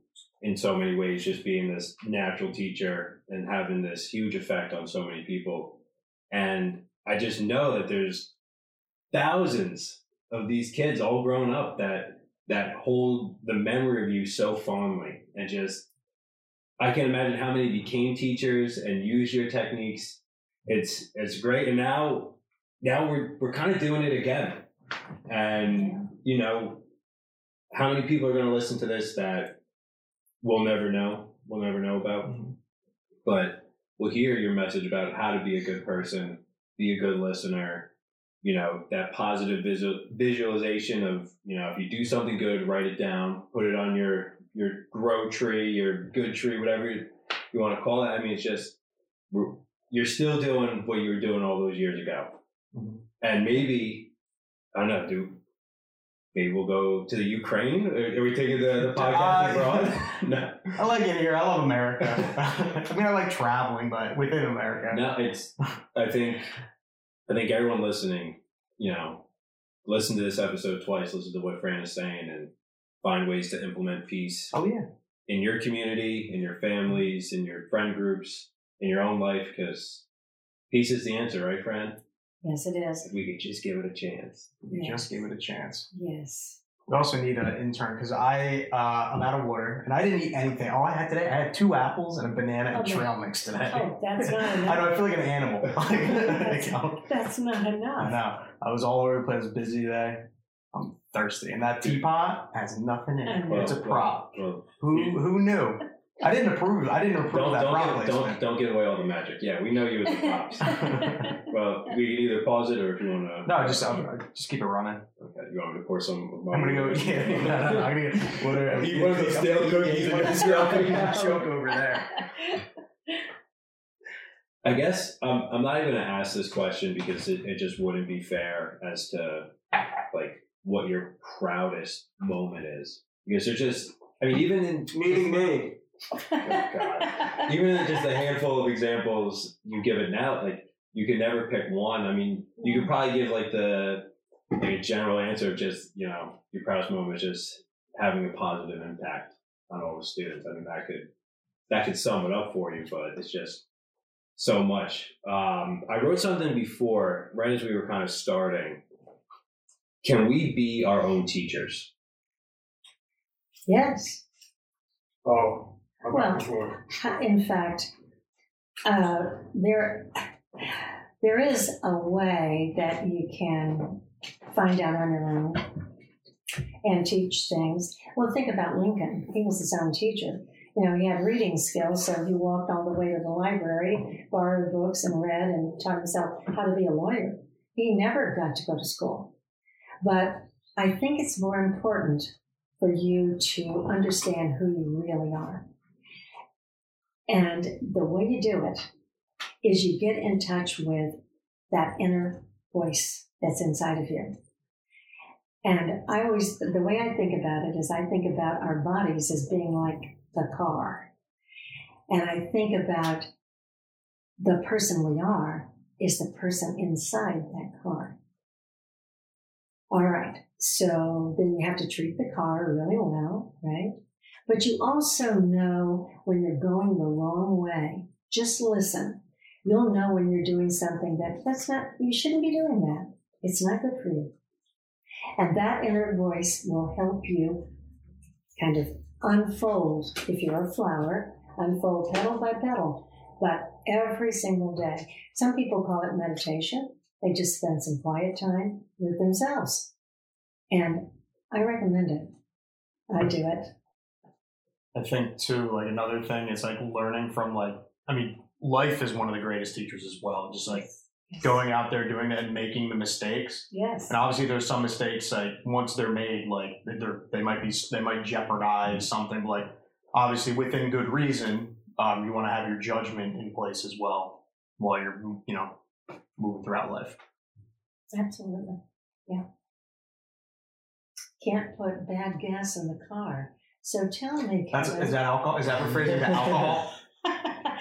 in so many ways, just being this natural teacher and having this huge effect on so many people. And I just know that there's thousands of these kids all grown up that that hold the memory of you so fondly and just I can imagine how many became teachers and use your techniques. It's it's great, and now now we're we're kind of doing it again, and you know how many people are going to listen to this that we'll never know, we'll never know about, mm-hmm. but we'll hear your message about how to be a good person, be a good listener. You know that positive visual, visualization of you know if you do something good, write it down, put it on your your grow tree, your good tree, whatever you, you want to call it. I mean, it's just we're- you're still doing what you were doing all those years ago, Mhm. and maybe I don't know, do maybe we'll go to the Ukraine? Are, are we taking the, the podcast Uh, abroad? no, I like it here. I love America. I mean, I like traveling, but within America. no, it's. I think I think everyone listening, you know, listen to this episode twice. Listen to what Fran is saying, and find ways to implement peace Oh yeah. in your community, in your families, in your friend groups, in your own life, because peace is the answer, right, Fran? Yes, it is. If we could just give it a chance. We Yeah. just give it a chance. Yes. We also need an intern because I uh, I'm out of water and I didn't eat anything. All I had today, I had two apples and a banana and trail mix today. Oh, that's not I know. I feel like an animal. That's, that's not enough. No, I was all over the place. Busy today. I'm thirsty, and that teapot has nothing in it. Well, it's a prop. Well, Who who knew? I didn't approve. I didn't approve don't that don't prop give, don't don't give away all the magic. Yeah, we know you as the props. well, we can either pause it or if you want to. No, just I'll, I'll just keep it running. Okay, you want me to pour some? of I'm gonna go. mine? Yeah, no, no, no, I'm gonna get what are, Eat one of those stale cookies Yeah, and eat just stale go. cookies. Choke over there. I guess um, I'm not even gonna ask this question because it, it just wouldn't be fair as to like what your proudest moment is because there's just I mean even in Meeting me. even just a handful of examples you give it now like you can never pick one. I mean you could probably give like the like a general answer of just you know your proudest moment is just having a positive impact on all the students. I mean that could that could sum it up for you, but it's just so much. Um, I wrote something before, right as we were kind of starting. Can we be our own teachers? yes. Oh, I'm Well. In fact, uh, there there is a way that you can find out on your own and teach things. Well, think about Lincoln. He was his own teacher. You know, he had reading skills, so he walked all the way to the library, borrowed books, and read, and taught himself how to be a lawyer. He never got to go to school. But I think it's more important for you to understand who you really are. And the way you do it is you get in touch with that inner voice that's inside of you. And I always, the way I think about it is I think about our bodies as being like the car. And I think about the person we are is the person inside that car. All right. So then you have to treat the car really well, right? But you also know when you're going the wrong way. Just listen. You'll know when you're doing something that that's not, you shouldn't be doing that. It's not good for you. And that inner voice will help you kind of unfold, if you're a flower, unfold petal by petal, but every single day. Some people call it meditation. They just spend some quiet time with themselves. And I recommend it. I do it. I think too, like another thing is like learning from like, I mean, life is one of the greatest teachers as well. Just like going out there doing it and making the mistakes. Yes. And obviously, there's some mistakes like once they're made, like they're they might be they might jeopardize something. Like obviously, within good reason, um, you want to have your judgment in place as well while you're you know moving throughout life. Absolutely. Yeah. can't put bad gas in the car. So tell me, That's is that alcohol? Is that rephrasing to alcohol?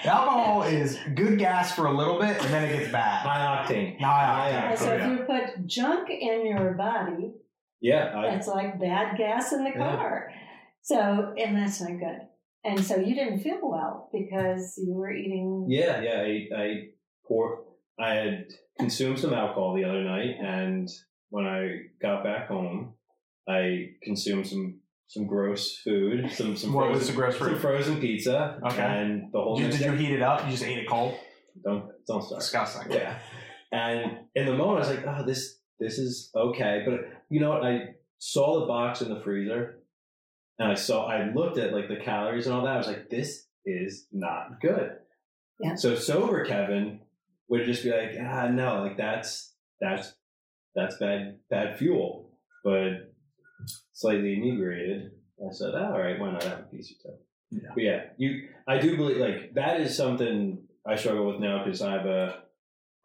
alcohol is good gas for a little bit, and then it gets bad. High octane. High And octane. so if you put junk in your body, Yeah, I, it's like bad gas in the Yeah. car. So, and that's not good. And so you didn't feel well because you were eating. yeah, yeah. I, I pour. I had consumed some alcohol the other night, and when I got back home, I consumed some some gross food, some some What frozen, was the gross some food? frozen pizza, Okay. and the whole Did, you, did you heat it up? You just ate it cold. don't don't start. Disgusting. Yeah. And in the moment, I was like, oh, this this is okay. But you know what? I saw the box in the freezer, and I saw I looked at like the calories and all that. I was like, this is not good. Yeah. So sober Kevin would just be like, ah, no, like that's that's that's bad bad fuel. But slightly inebriated, I said, ah, oh, all right, why not have a piece or two? Yeah. But yeah, you, I do believe like that is something I struggle with now because I have a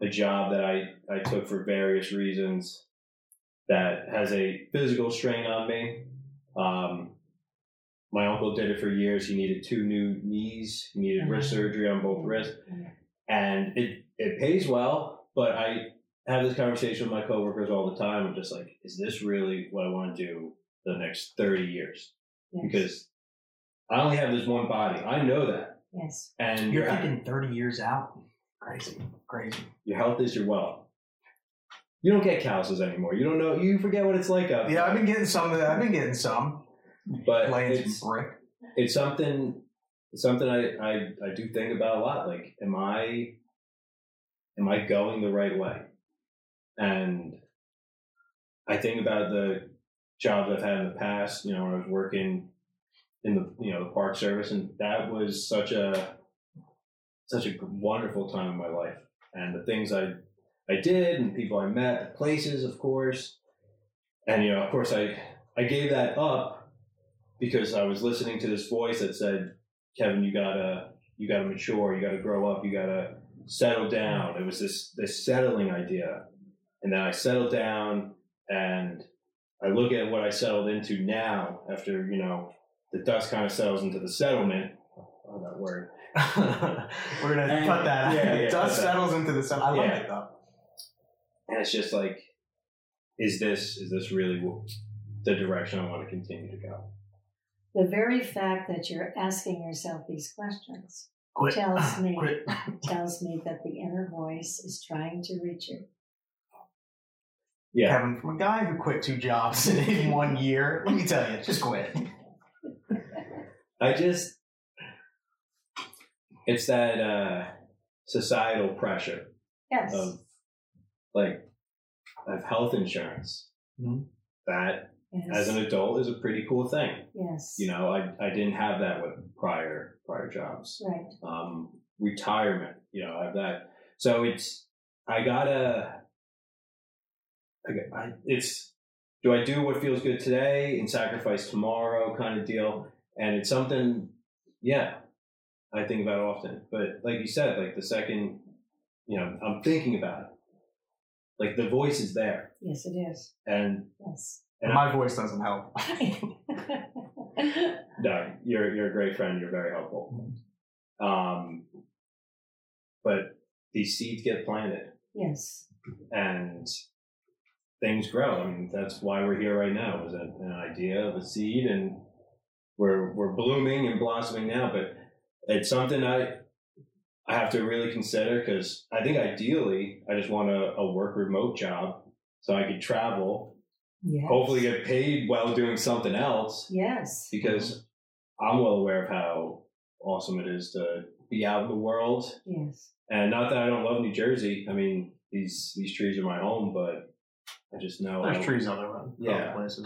a job that I I took for various reasons that has a physical strain on me. Um, my uncle did it for years. He needed two new knees. He needed wrist mm-hmm. surgery on both wrists, mm-hmm. and it it pays well. But I have this conversation with my coworkers all the time. I'm just like, is this really what I want to do the next thirty years? Yes. Because I only have this one body. I know that, yes. and You're your, thinking 30 years out. Crazy. Crazy. your health is your wealth. You don't get calluses anymore. You don't know. You forget what it's like out Yeah, I've been getting some of that. I've been getting some. But Laying it's, some brick. it's something it's something I, I I do think about a lot. Like, am I am I going the right way? And I think about the jobs I've had in the past. You know, when I was working in the you know the park service, and that was such a such a wonderful time in my life. And the things I I did, and people I met, the places, of course, and you know, of course, I I gave that up because I was listening to this voice that said, "Kevin, you gotta you gotta mature, you gotta grow up, you gotta settle down." It was this this settling idea, and then I settled down, and I look at what I settled into now after you know the dust kind of settles into the settlement. Oh, that word. We're gonna cut that. yeah, yeah, Dust cut that. settles into the sun. I like Yeah. it though. and it's just like is this is this really the direction i want to continue to go The very fact that you're asking yourself these questions Quit. tells me Quit. tells me that the inner voice is trying to reach you. Yeah Kevin, from a guy who quit two jobs in one year, let me tell you, just quit. i just it's that uh societal pressure Yes. of like of health insurance Mhm. that yes. as an adult is a pretty cool thing yes. you know i i didn't have that with prior prior jobs Right. um, retirement. You know, I have that. So it's I gotta. I, got- I, it's do I do what feels good today and sacrifice tomorrow kind of deal, and it's something. Yeah, I think about often. But like you said, like the second, you know, I'm thinking about it. Like the voice is there, Yes, it is. and Yes. And My voice doesn't help. no, you're you're a great friend. You're very helpful. Um, but these seeds get planted. yes. and things grow. I mean, that's why we're here right now. Is an, an idea of a seed, and we're we're blooming and blossoming now. But it's something I I have to really consider because I think ideally I just want a, a work remote job so I could travel, Yes. hopefully get paid while doing something else. Yes. Because I'm well aware of how awesome it is to be out in the world Yes. and not that I don't love New Jersey. I mean, these these trees are my home, but I just know There's I, trees other, Yeah. other places.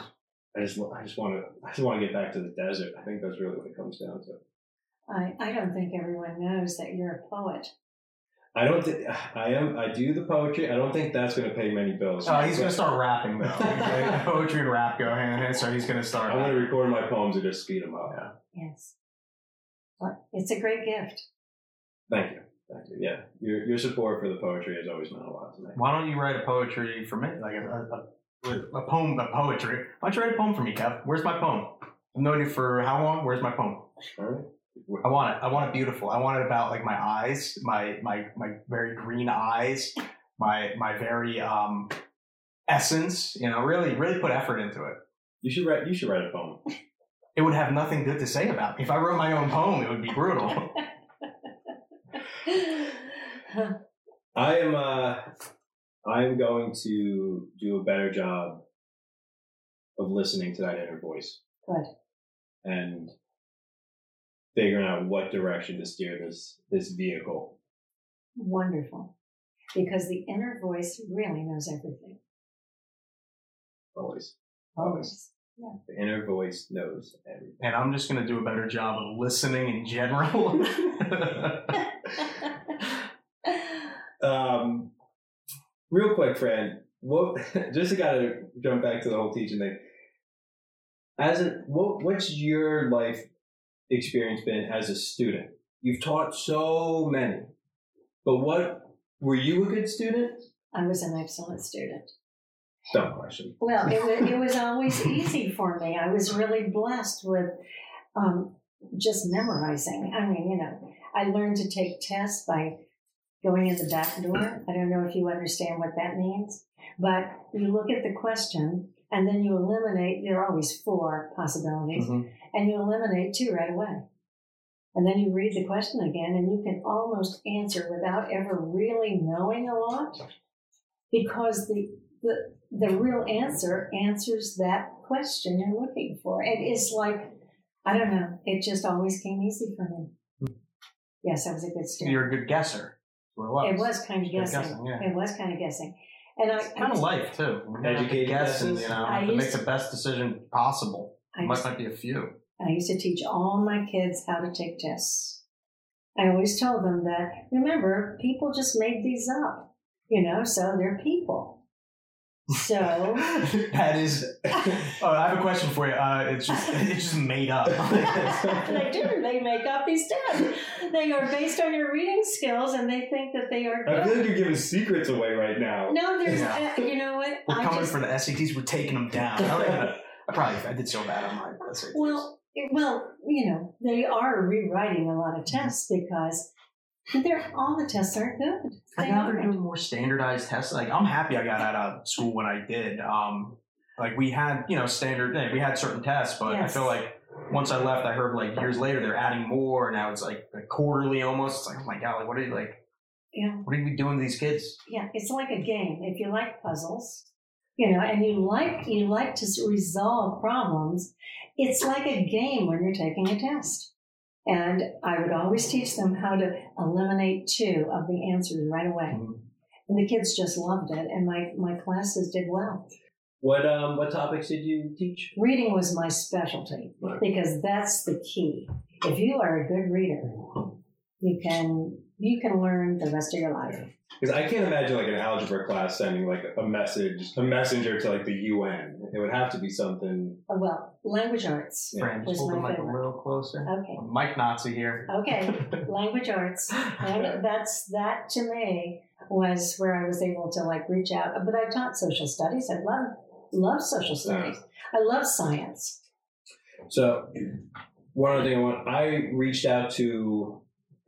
I just I just want to I just want to get back to the desert. I think that's really what it comes down to. I, I don't think everyone knows that you're a poet. I don't think I am. I do the poetry. I don't think that's going to pay many bills. Oh, he's gonna start rapping though. Okay? Poetry and rap go hand in hand, so he's gonna start. I'm going to record my poems and just speed them up. Yeah. Yes. But it's a great gift. Thank you. Thank you. Yeah, your your support for the poetry has always meant a lot to me. Why don't you write a poetry for me, like a, a, a a poem about poetry. Why don't you write a poem for me, Kev? Where's my poem? I've known you for how long? Where's my poem? All right. I want it. I want it beautiful. I want it about like my eyes, my my my very green eyes, my my very um essence. You know, really really put effort into it. You should write. You should write a poem. It would have nothing good to say about me. If I wrote my own poem, it would be brutal. I am. Uh, I am going to do a better job of listening to that inner voice. Good. And figuring out what direction to steer this this vehicle. Wonderful. Because the inner voice really knows everything. Always, Always. Yeah. the inner voice knows everything. and I'm just gonna do a better job of listening in general. Um, real quick, Fran. What? Just to of jump back to the whole teaching thing. As a what? What's your life experience been as a student? You've taught so many, but what were you a good student? I was an excellent student. Dumb question. Well, it was, it was always easy for me. I was really blessed with um, just memorizing. I mean, you know, I learned to take tests by going in the back door. I don't know if you understand what that means, but you look at the question and then you eliminate, there are always four possibilities, Mhm. and you eliminate two right away. And then you read the question again and you can almost answer without ever really knowing a lot because the, the, the real answer answers that question you're looking for. It is like, I don't know, it just always came easy for me. Yes, I was a good student. You're a good guesser. That's what It was kind of Good guessing. guessing, yeah. It was kind of guessing. And I, It's kind of life too. You have to Educated guess and you know I to make used the best decision possible. I Might used, might be a few. I used to teach all my kids how to take tests. I always told them that, remember, people just made these up, you know, so they're people. So, that is. Oh, I have a question for you. Uh, it's just it's just made up. they do. They make up these tests. They are based on your reading skills, and they think that they are I feel like you're giving secrets away right now. No, there's. Yeah. Uh, you know what? We're I coming just, for the SATs. We're taking them down. I, don't I probably I did so bad on my SATs. Well, it- well, you know, they are rewriting a lot of tests because they're all the tests aren't good. I They now they're doing more standardized tests. Like I'm happy I got out of school when I did. Um, like we had, you know, standard. We had certain tests, but I feel like once I left, I heard like years later they're adding more. Now it's like quarterly almost. It's like oh my god, like what are you like? Yeah. What are we doing to these kids? Yeah, it's like a game. If you like puzzles, you know, and you like you like to resolve problems, it's like a game when you're taking a test. And I would always teach them how to eliminate two of the answers right away. Mhm. And the kids just loved it, and my, my classes did well. What um what topics did you teach? Reading was my specialty Right. because that's the key. If you are a good reader, you can you can learn the rest of your life. Because I can't imagine like an algebra class sending like a message, a messenger to like the UN. It would have to be something. Oh, well, language arts. Yeah. Fran, Was just hold the mic a little closer. Okay. Mike Nazi here. Okay. language arts. And that's that to me was where I was able to like reach out. But I taught social studies. I love love social studies. I love science. So one other thing I want, I reached out to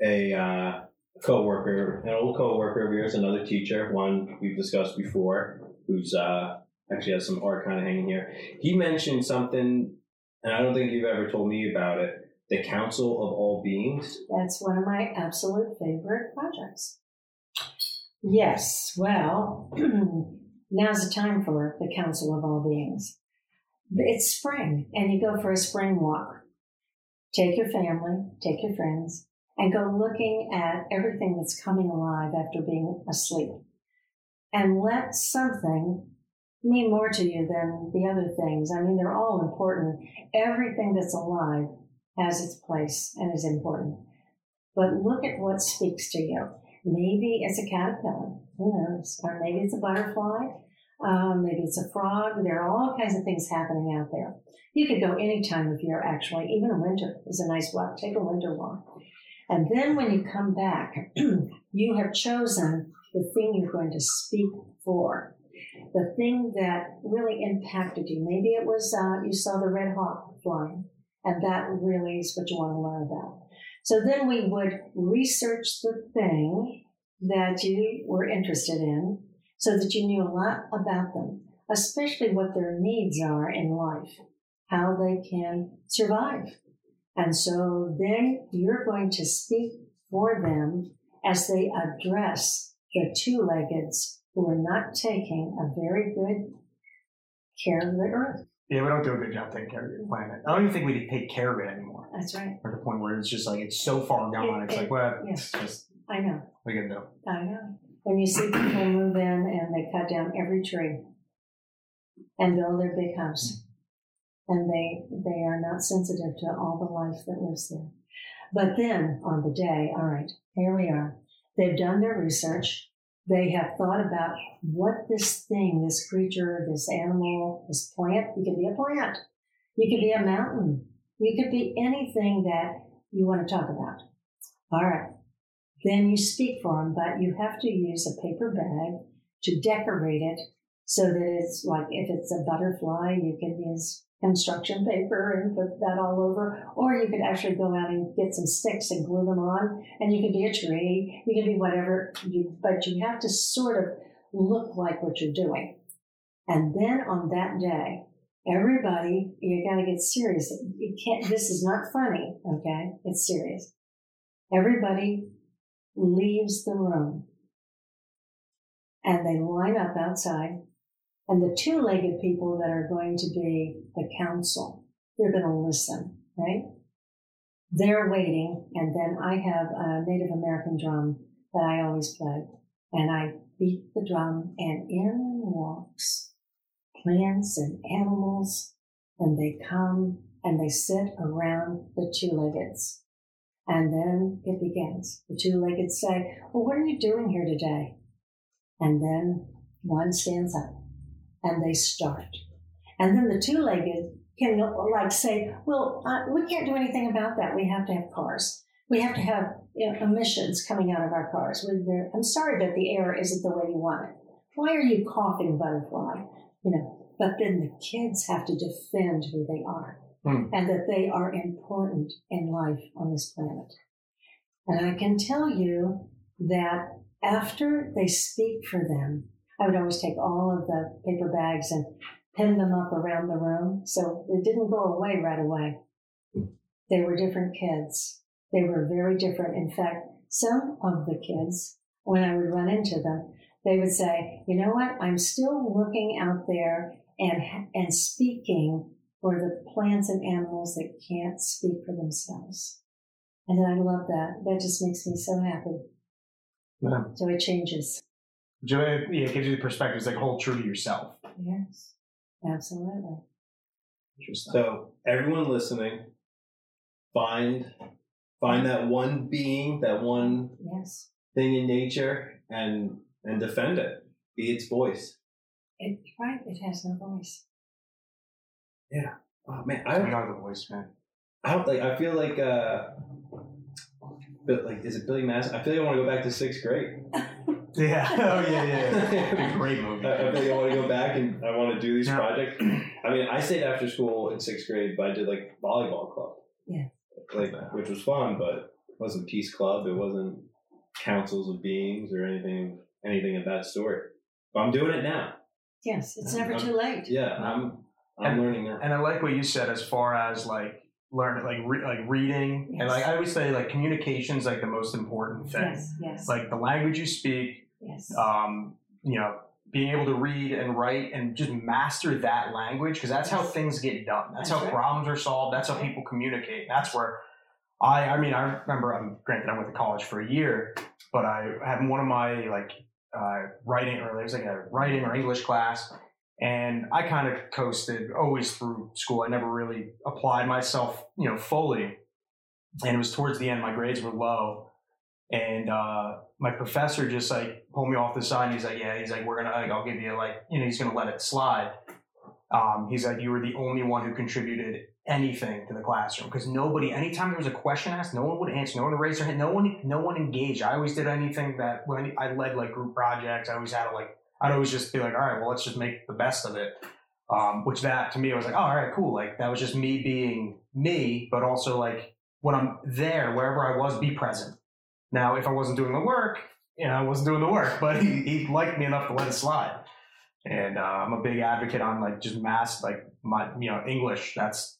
a uh, coworker, an old coworker of yours, another teacher, one we've discussed before, who's uh, actually has some art kind of hanging here. He mentioned something, and I don't think you've ever told me about it. The Council of All Beings. That's one of my absolute favorite projects. Yes, well, now's the time for the Council of All Beings. It's spring, and you go for a spring walk. Take your family, take your friends, and go looking at everything that's coming alive after being asleep. And let something mean more to you than the other things. I mean, they're all important. Everything that's alive has its place and is important. But look at what speaks to you. Maybe it's a caterpillar, who knows? Or maybe it's a butterfly, um, maybe it's a frog. There are all kinds of things happening out there. You could go any time of year, actually. Even winter is a nice walk. Take a winter walk. And then when you come back, you have chosen the thing you're going to speak for. the thing that really impacted you. Maybe it was uh, you saw the red hawk flying, and that really is what you want to learn about. So then we would research the thing that you were interested in so that you knew a lot about them, especially what their needs are in life, how they can survive. And so then you're going to speak for them as they address the two leggeds who are not taking a very good care of the earth. Yeah, we don't do a good job taking care of the planet. I don't even think we take care of it anymore. That's right. At the point where it's just like it's so far gone. It- it's it- like, well, yeah. it's just I know. we can do. I know. When you see people move in and they cut down every tree and build their big house, and they they are not sensitive to all the life that lives there. But then on the day, all right, here we are. They've done their research. They have thought about what this thing, this creature, this animal, this plant, you could be a plant. You could be a mountain. You could be anything that you want to talk about. All right. Then you speak for them, but you have to use a paper bag to decorate it so that it's like if it's a butterfly, you can use construction paper and put that all over, or you could actually go out and get some sticks and glue them on, and you can be a tree, you can be whatever, you, but you have to sort of look like what you're doing. And then on that day, everybody, you got to get serious. Can't. This is not funny, okay? It's serious. Everybody leaves the room, and they line up outside. And the two-legged people that are going to be the council, they're going to listen, right? They're waiting, and then I have a Native American drum that I always play, and I beat the drum, and in walks plants and animals, and they come and they sit around the two-leggeds. And then it begins. The two leggeds say, well, what are you doing here today? And then one stands up and they start. And then the two-legged can like say, well, uh, we can't do anything about that. We have to have cars. We have to have you know, emissions coming out of our cars. I'm sorry that the air isn't the way you want it. Why are you coughing, butterfly? You know, but then the kids have to defend who they are Hmm. and that they are important in life on this planet. And I can tell you that after they speak for them, I would always take all of the paper bags and pin them up around the room. So it didn't go away right away. They were different kids. They were very different. In fact, some of the kids, when I would run into them, they would say, you know what? I'm still looking out there and, and speaking for the plants and animals that can't speak for themselves. And I love that. That just makes me so happy. So it changes. So it, yeah, it gives you the perspective. It's like hold true to yourself. Yes, absolutely. Interesting. So everyone listening, find find that one being, that one Yes. thing in nature, and and defend it. Be its voice. It, right. It has no voice. Yeah. Oh man, I I got the voice, man. I don't like. I feel like. uh but like, is it Billy Madison? I feel like I want to go back to sixth grade. Yeah. Oh yeah, yeah. yeah. Great movie. I, I like I want to go back and I want to do these Yeah. projects. I mean, I stayed after school in sixth grade, but I did like volleyball club. Yeah. Like, which was fun, but it wasn't peace club. It wasn't councils of beings or anything, anything of that sort. But I'm doing it now. Yes. It's never too late. Yeah, I'm. I'm And- learning now. And I like what you said as far as like learn like re- like reading and like I always say like communication is like the most important thing. Yes. Yes. Like the language you speak, yes. um, you know, being able to read and write and just master that language because that's how things get done. That's, That's how right. problems are solved. That's how people communicate. That's where I, I mean, I remember. I'm granted, I went to college for a year, but I had one of my like uh, writing or it was like a writing or English class, and I kind of coasted always through school. I never really applied myself, you know, fully. And it was towards the end, my grades were low, and uh, my professor just like pulled me off the side. And he's like, "Yeah," he's like, "We're gonna, like, I'll give you like, you know, he's gonna let it slide." Um, he's like, "You were the only one who contributed anything to the classroom because nobody, anytime there was a question asked, no one would answer, no one raised their hand, no one, no one engaged. I always did anything that when I led like group projects, I always had to like." I'd always just be like, all right, well, let's just make the best of it. Um, which that to me, I was like, oh, all right, cool. Like that was just me being me, but also like when I'm there, wherever I was, be present. Now, if I wasn't doing the work, you know, I wasn't doing the work, but he, he liked me enough to let it slide. And uh, I'm a big advocate on like just mass, like my, you know, English. That's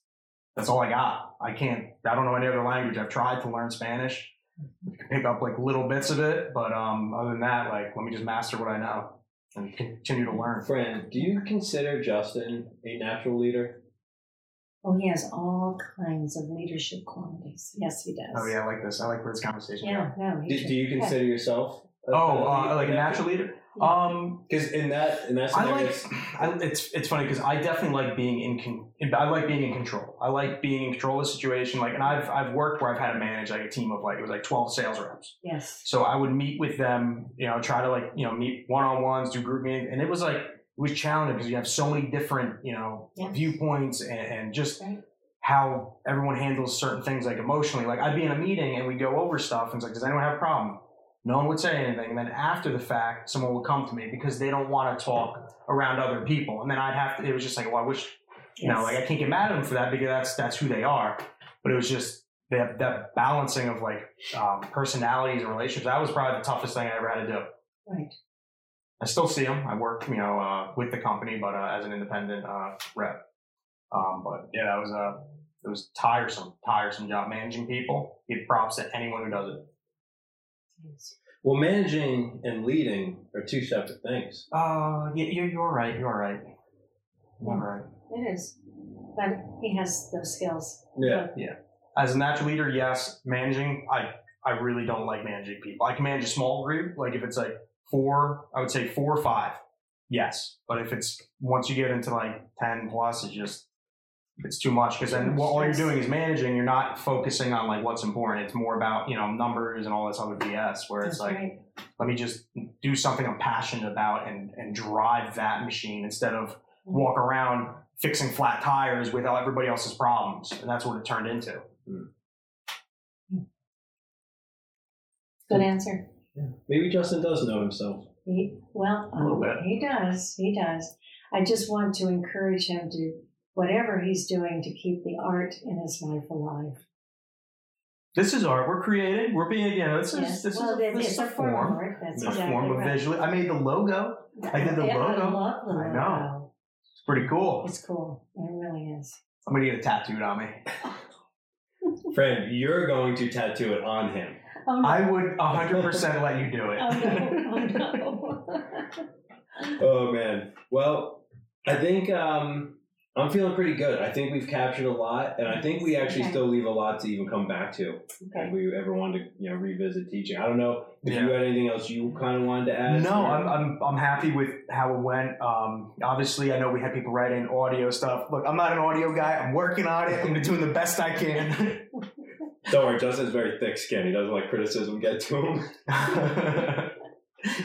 that's all I got. I can't. I don't know any other language. I've tried to learn Spanish, pick up like little bits of it, but um, other than that, like let me just master what I know and continue to learn. Fran, do you consider Justin a natural leader? Oh, he has all kinds of leadership qualities. Yes, he does. Oh yeah, I like this. I like where this conversation. Yeah, goes. no. he Do, should- do you yeah. consider yourself? a- Oh, uh, like a natural leader. Um, Because in that in that I like. I, it's it's funny because I definitely like being in. Con, I like being in control. I like being in control of the situation. Like, and I've I've worked where I've had to manage like a team of like it was like twelve sales reps. Yes. So I would meet with them. You know, try to like you know meet one on ones, do group meetings, and it was like it was challenging because you have so many different you know Yeah. viewpoints and, and just Right. how everyone handles certain things like emotionally. Like I'd be in a meeting and we'd go over stuff and it's like, does anyone have a problem? No one would say anything. And then after the fact, someone would come to me because they don't want to talk around other people. And then I'd have to, it was just like, well, I wish, you know, like I can't get mad at them for that because that's, that's who they are. But it was just that, that balancing of like um, personalities and relationships. That was probably the toughest thing I ever had to do. Right. I still see them. I work, you know, uh, with the company, but uh, as an independent uh, rep. Um, but yeah, that was a it was tiresome, tiresome job managing people. Give props to anyone who does it. Yes. well, managing and leading are two separate things. Uh, yeah, you're you're right. You're right. You're right. It is. But he has those skills. Yeah, yeah. As a natural leader, yes. Managing, I I really don't like managing people. I can manage a small group, like if it's like four, I would say four or five. Yes, but if it's once you get into like ten plus, it's just it's too much because then what, all you're doing is managing. You're not focusing on like what's important. It's more about you know numbers and all this other BS. Where it's That's like right. let me just do something I'm passionate about and and drive that machine instead of mm-hmm. walk around fixing flat tires with everybody else's problems. And that's what it turned into. Hmm. Good answer. Maybe Justin does know himself. He, well, A little um, bit. he does. He does. I just want to encourage him to whatever he's doing to keep the art in his life alive. This is art. We're creating. We're being, you know, this is Yes. this well, is a, it- this is a form of form. That's a exactly form of right. visually. I made the logo. I did the Yeah, logo. I love the I logo. know. It's pretty cool. It's cool. It really is. I'm gonna get it tattooed on me. Friend, you're going to tattoo it on him. Oh no! I would 100% let you do it. oh no! Oh no! Oh man. Well, I think um, I'm feeling pretty good. I think we've captured a lot, and I think we actually Okay. still leave a lot to even come back to okay. if we ever wanted to, you know, revisit teaching. I don't know if you Yeah. had anything else you kind of wanted to add. No, or- I'm, I'm I'm happy with how it went. Um, obviously, I know we had people write in audio stuff. Look, I'm not an audio guy. I'm working on it. I'm doing the best I can. Don't worry, Justin's very thick skinned. He doesn't let criticism get to him.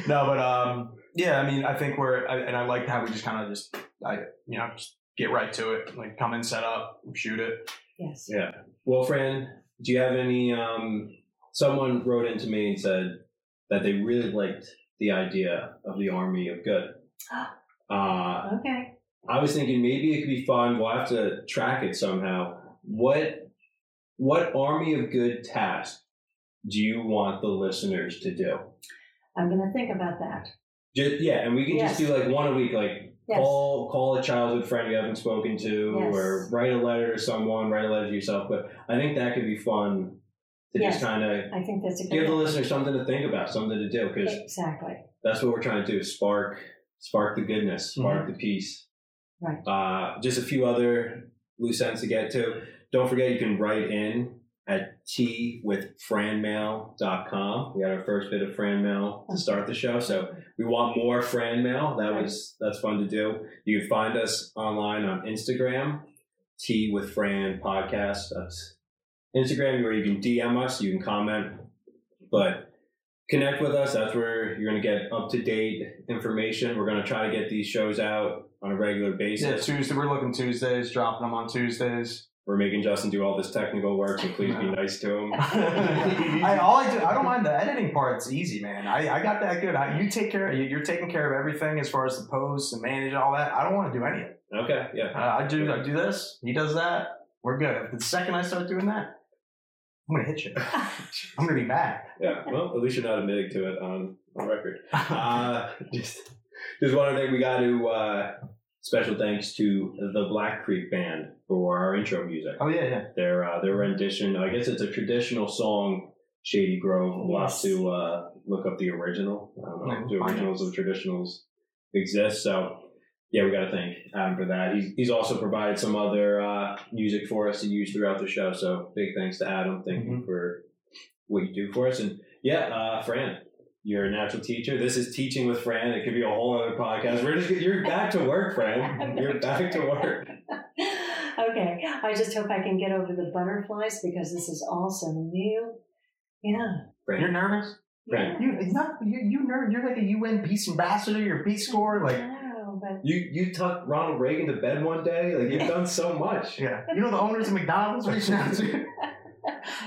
no, but um, yeah, I mean, I think we're, I, and I like how we just kind of just, I, you know, just get right to it. Like, come in, set up, shoot it. Yes. Yeah. Well, Fran, do you have any? Um, someone wrote into me and said that they really liked the idea of the army of good. Uh, Okay. I was thinking maybe it could be fun. We'll have to track it somehow. What what army of good tasks do you want the listeners to do? I'm going to think about that. Just, yeah, and we can just do like one a week, like Yes. call call a childhood friend you haven't spoken to, Yes. or write a letter to someone, write a letter to yourself. But I think that could be fun to Yes. just kind of I think that's a good. give the listener something to think about, something to do, because Exactly. that's what we're trying to do: spark spark the goodness, spark the peace. Right. Uh, just a few other loose ends to get to. Don't forget you can write in at tea with franmail.com. We had our first bit of Fran mail to start the show, so we want more Fran mail. That was that's fun to do. You can find us online on Instagram, Tea with Fran podcast. That's Instagram where you can DM us, you can comment, but connect with us. That's where you're going to get up to date information. We're going to try to get these shows out on a regular basis. Yeah, basis. Tuesday. We're looking Tuesdays, dropping them on Tuesdays. We're making Justin do all this technical work, so please be nice to him. I, all I do, I don't mind the editing part. It's easy, man. I, I got that good. I, you take care. You're taking care of everything as far as the posts and manage all that. I don't want to do any of it. Okay, yeah. Uh, I do. I do this. He does that. We're good. The second I start doing that, I'm gonna hit you. I'm gonna be mad. Yeah, well, at least you're not admitting to it on, on record. Uh, just, just one other thing, we got to uh, special thanks to the Black Creek Band for our intro music. oh yeah, yeah. Their uh, their rendition, I guess it's a traditional song, Shady Grove. We'll have to uh, look up the original. I don't know Yeah, if the originals of traditionals exist. So yeah, we got to thank Adam for that. He's he's also provided some other uh, music for us to use throughout the show. So big thanks to Adam. Thank you for what you do for us. And yeah, uh, Fran, you're a natural teacher. This is teaching with Fran. It could be a whole other podcast. We're just you're back to work, Fran. You're back to work. Okay, I just hope I can get over the butterflies because this is also new. Yeah. Fran, You're nervous. Right. You it's not you. You nerd. You're like a UN peace ambassador. You're a peace corps. Like no, but You you tucked Ronald Reagan to bed one day. Like you've done so much. yeah. You know the owners of McDonald's reaching out to you.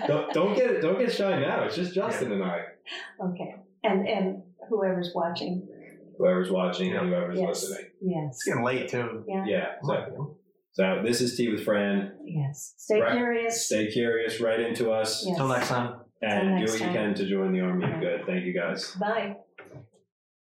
Don't, don't get don't get shy now. It's just Justin and I. okay, and and whoever's watching, Whoever's watching and whoever's Yes. listening. yes, It's getting late too. yeah, Yeah. So, so this is Tea with Fran. yes. Stay Right. curious. Stay curious. Write into us Yes. Until next time. and do next what you can to join the army of good. Thank you guys. Bye.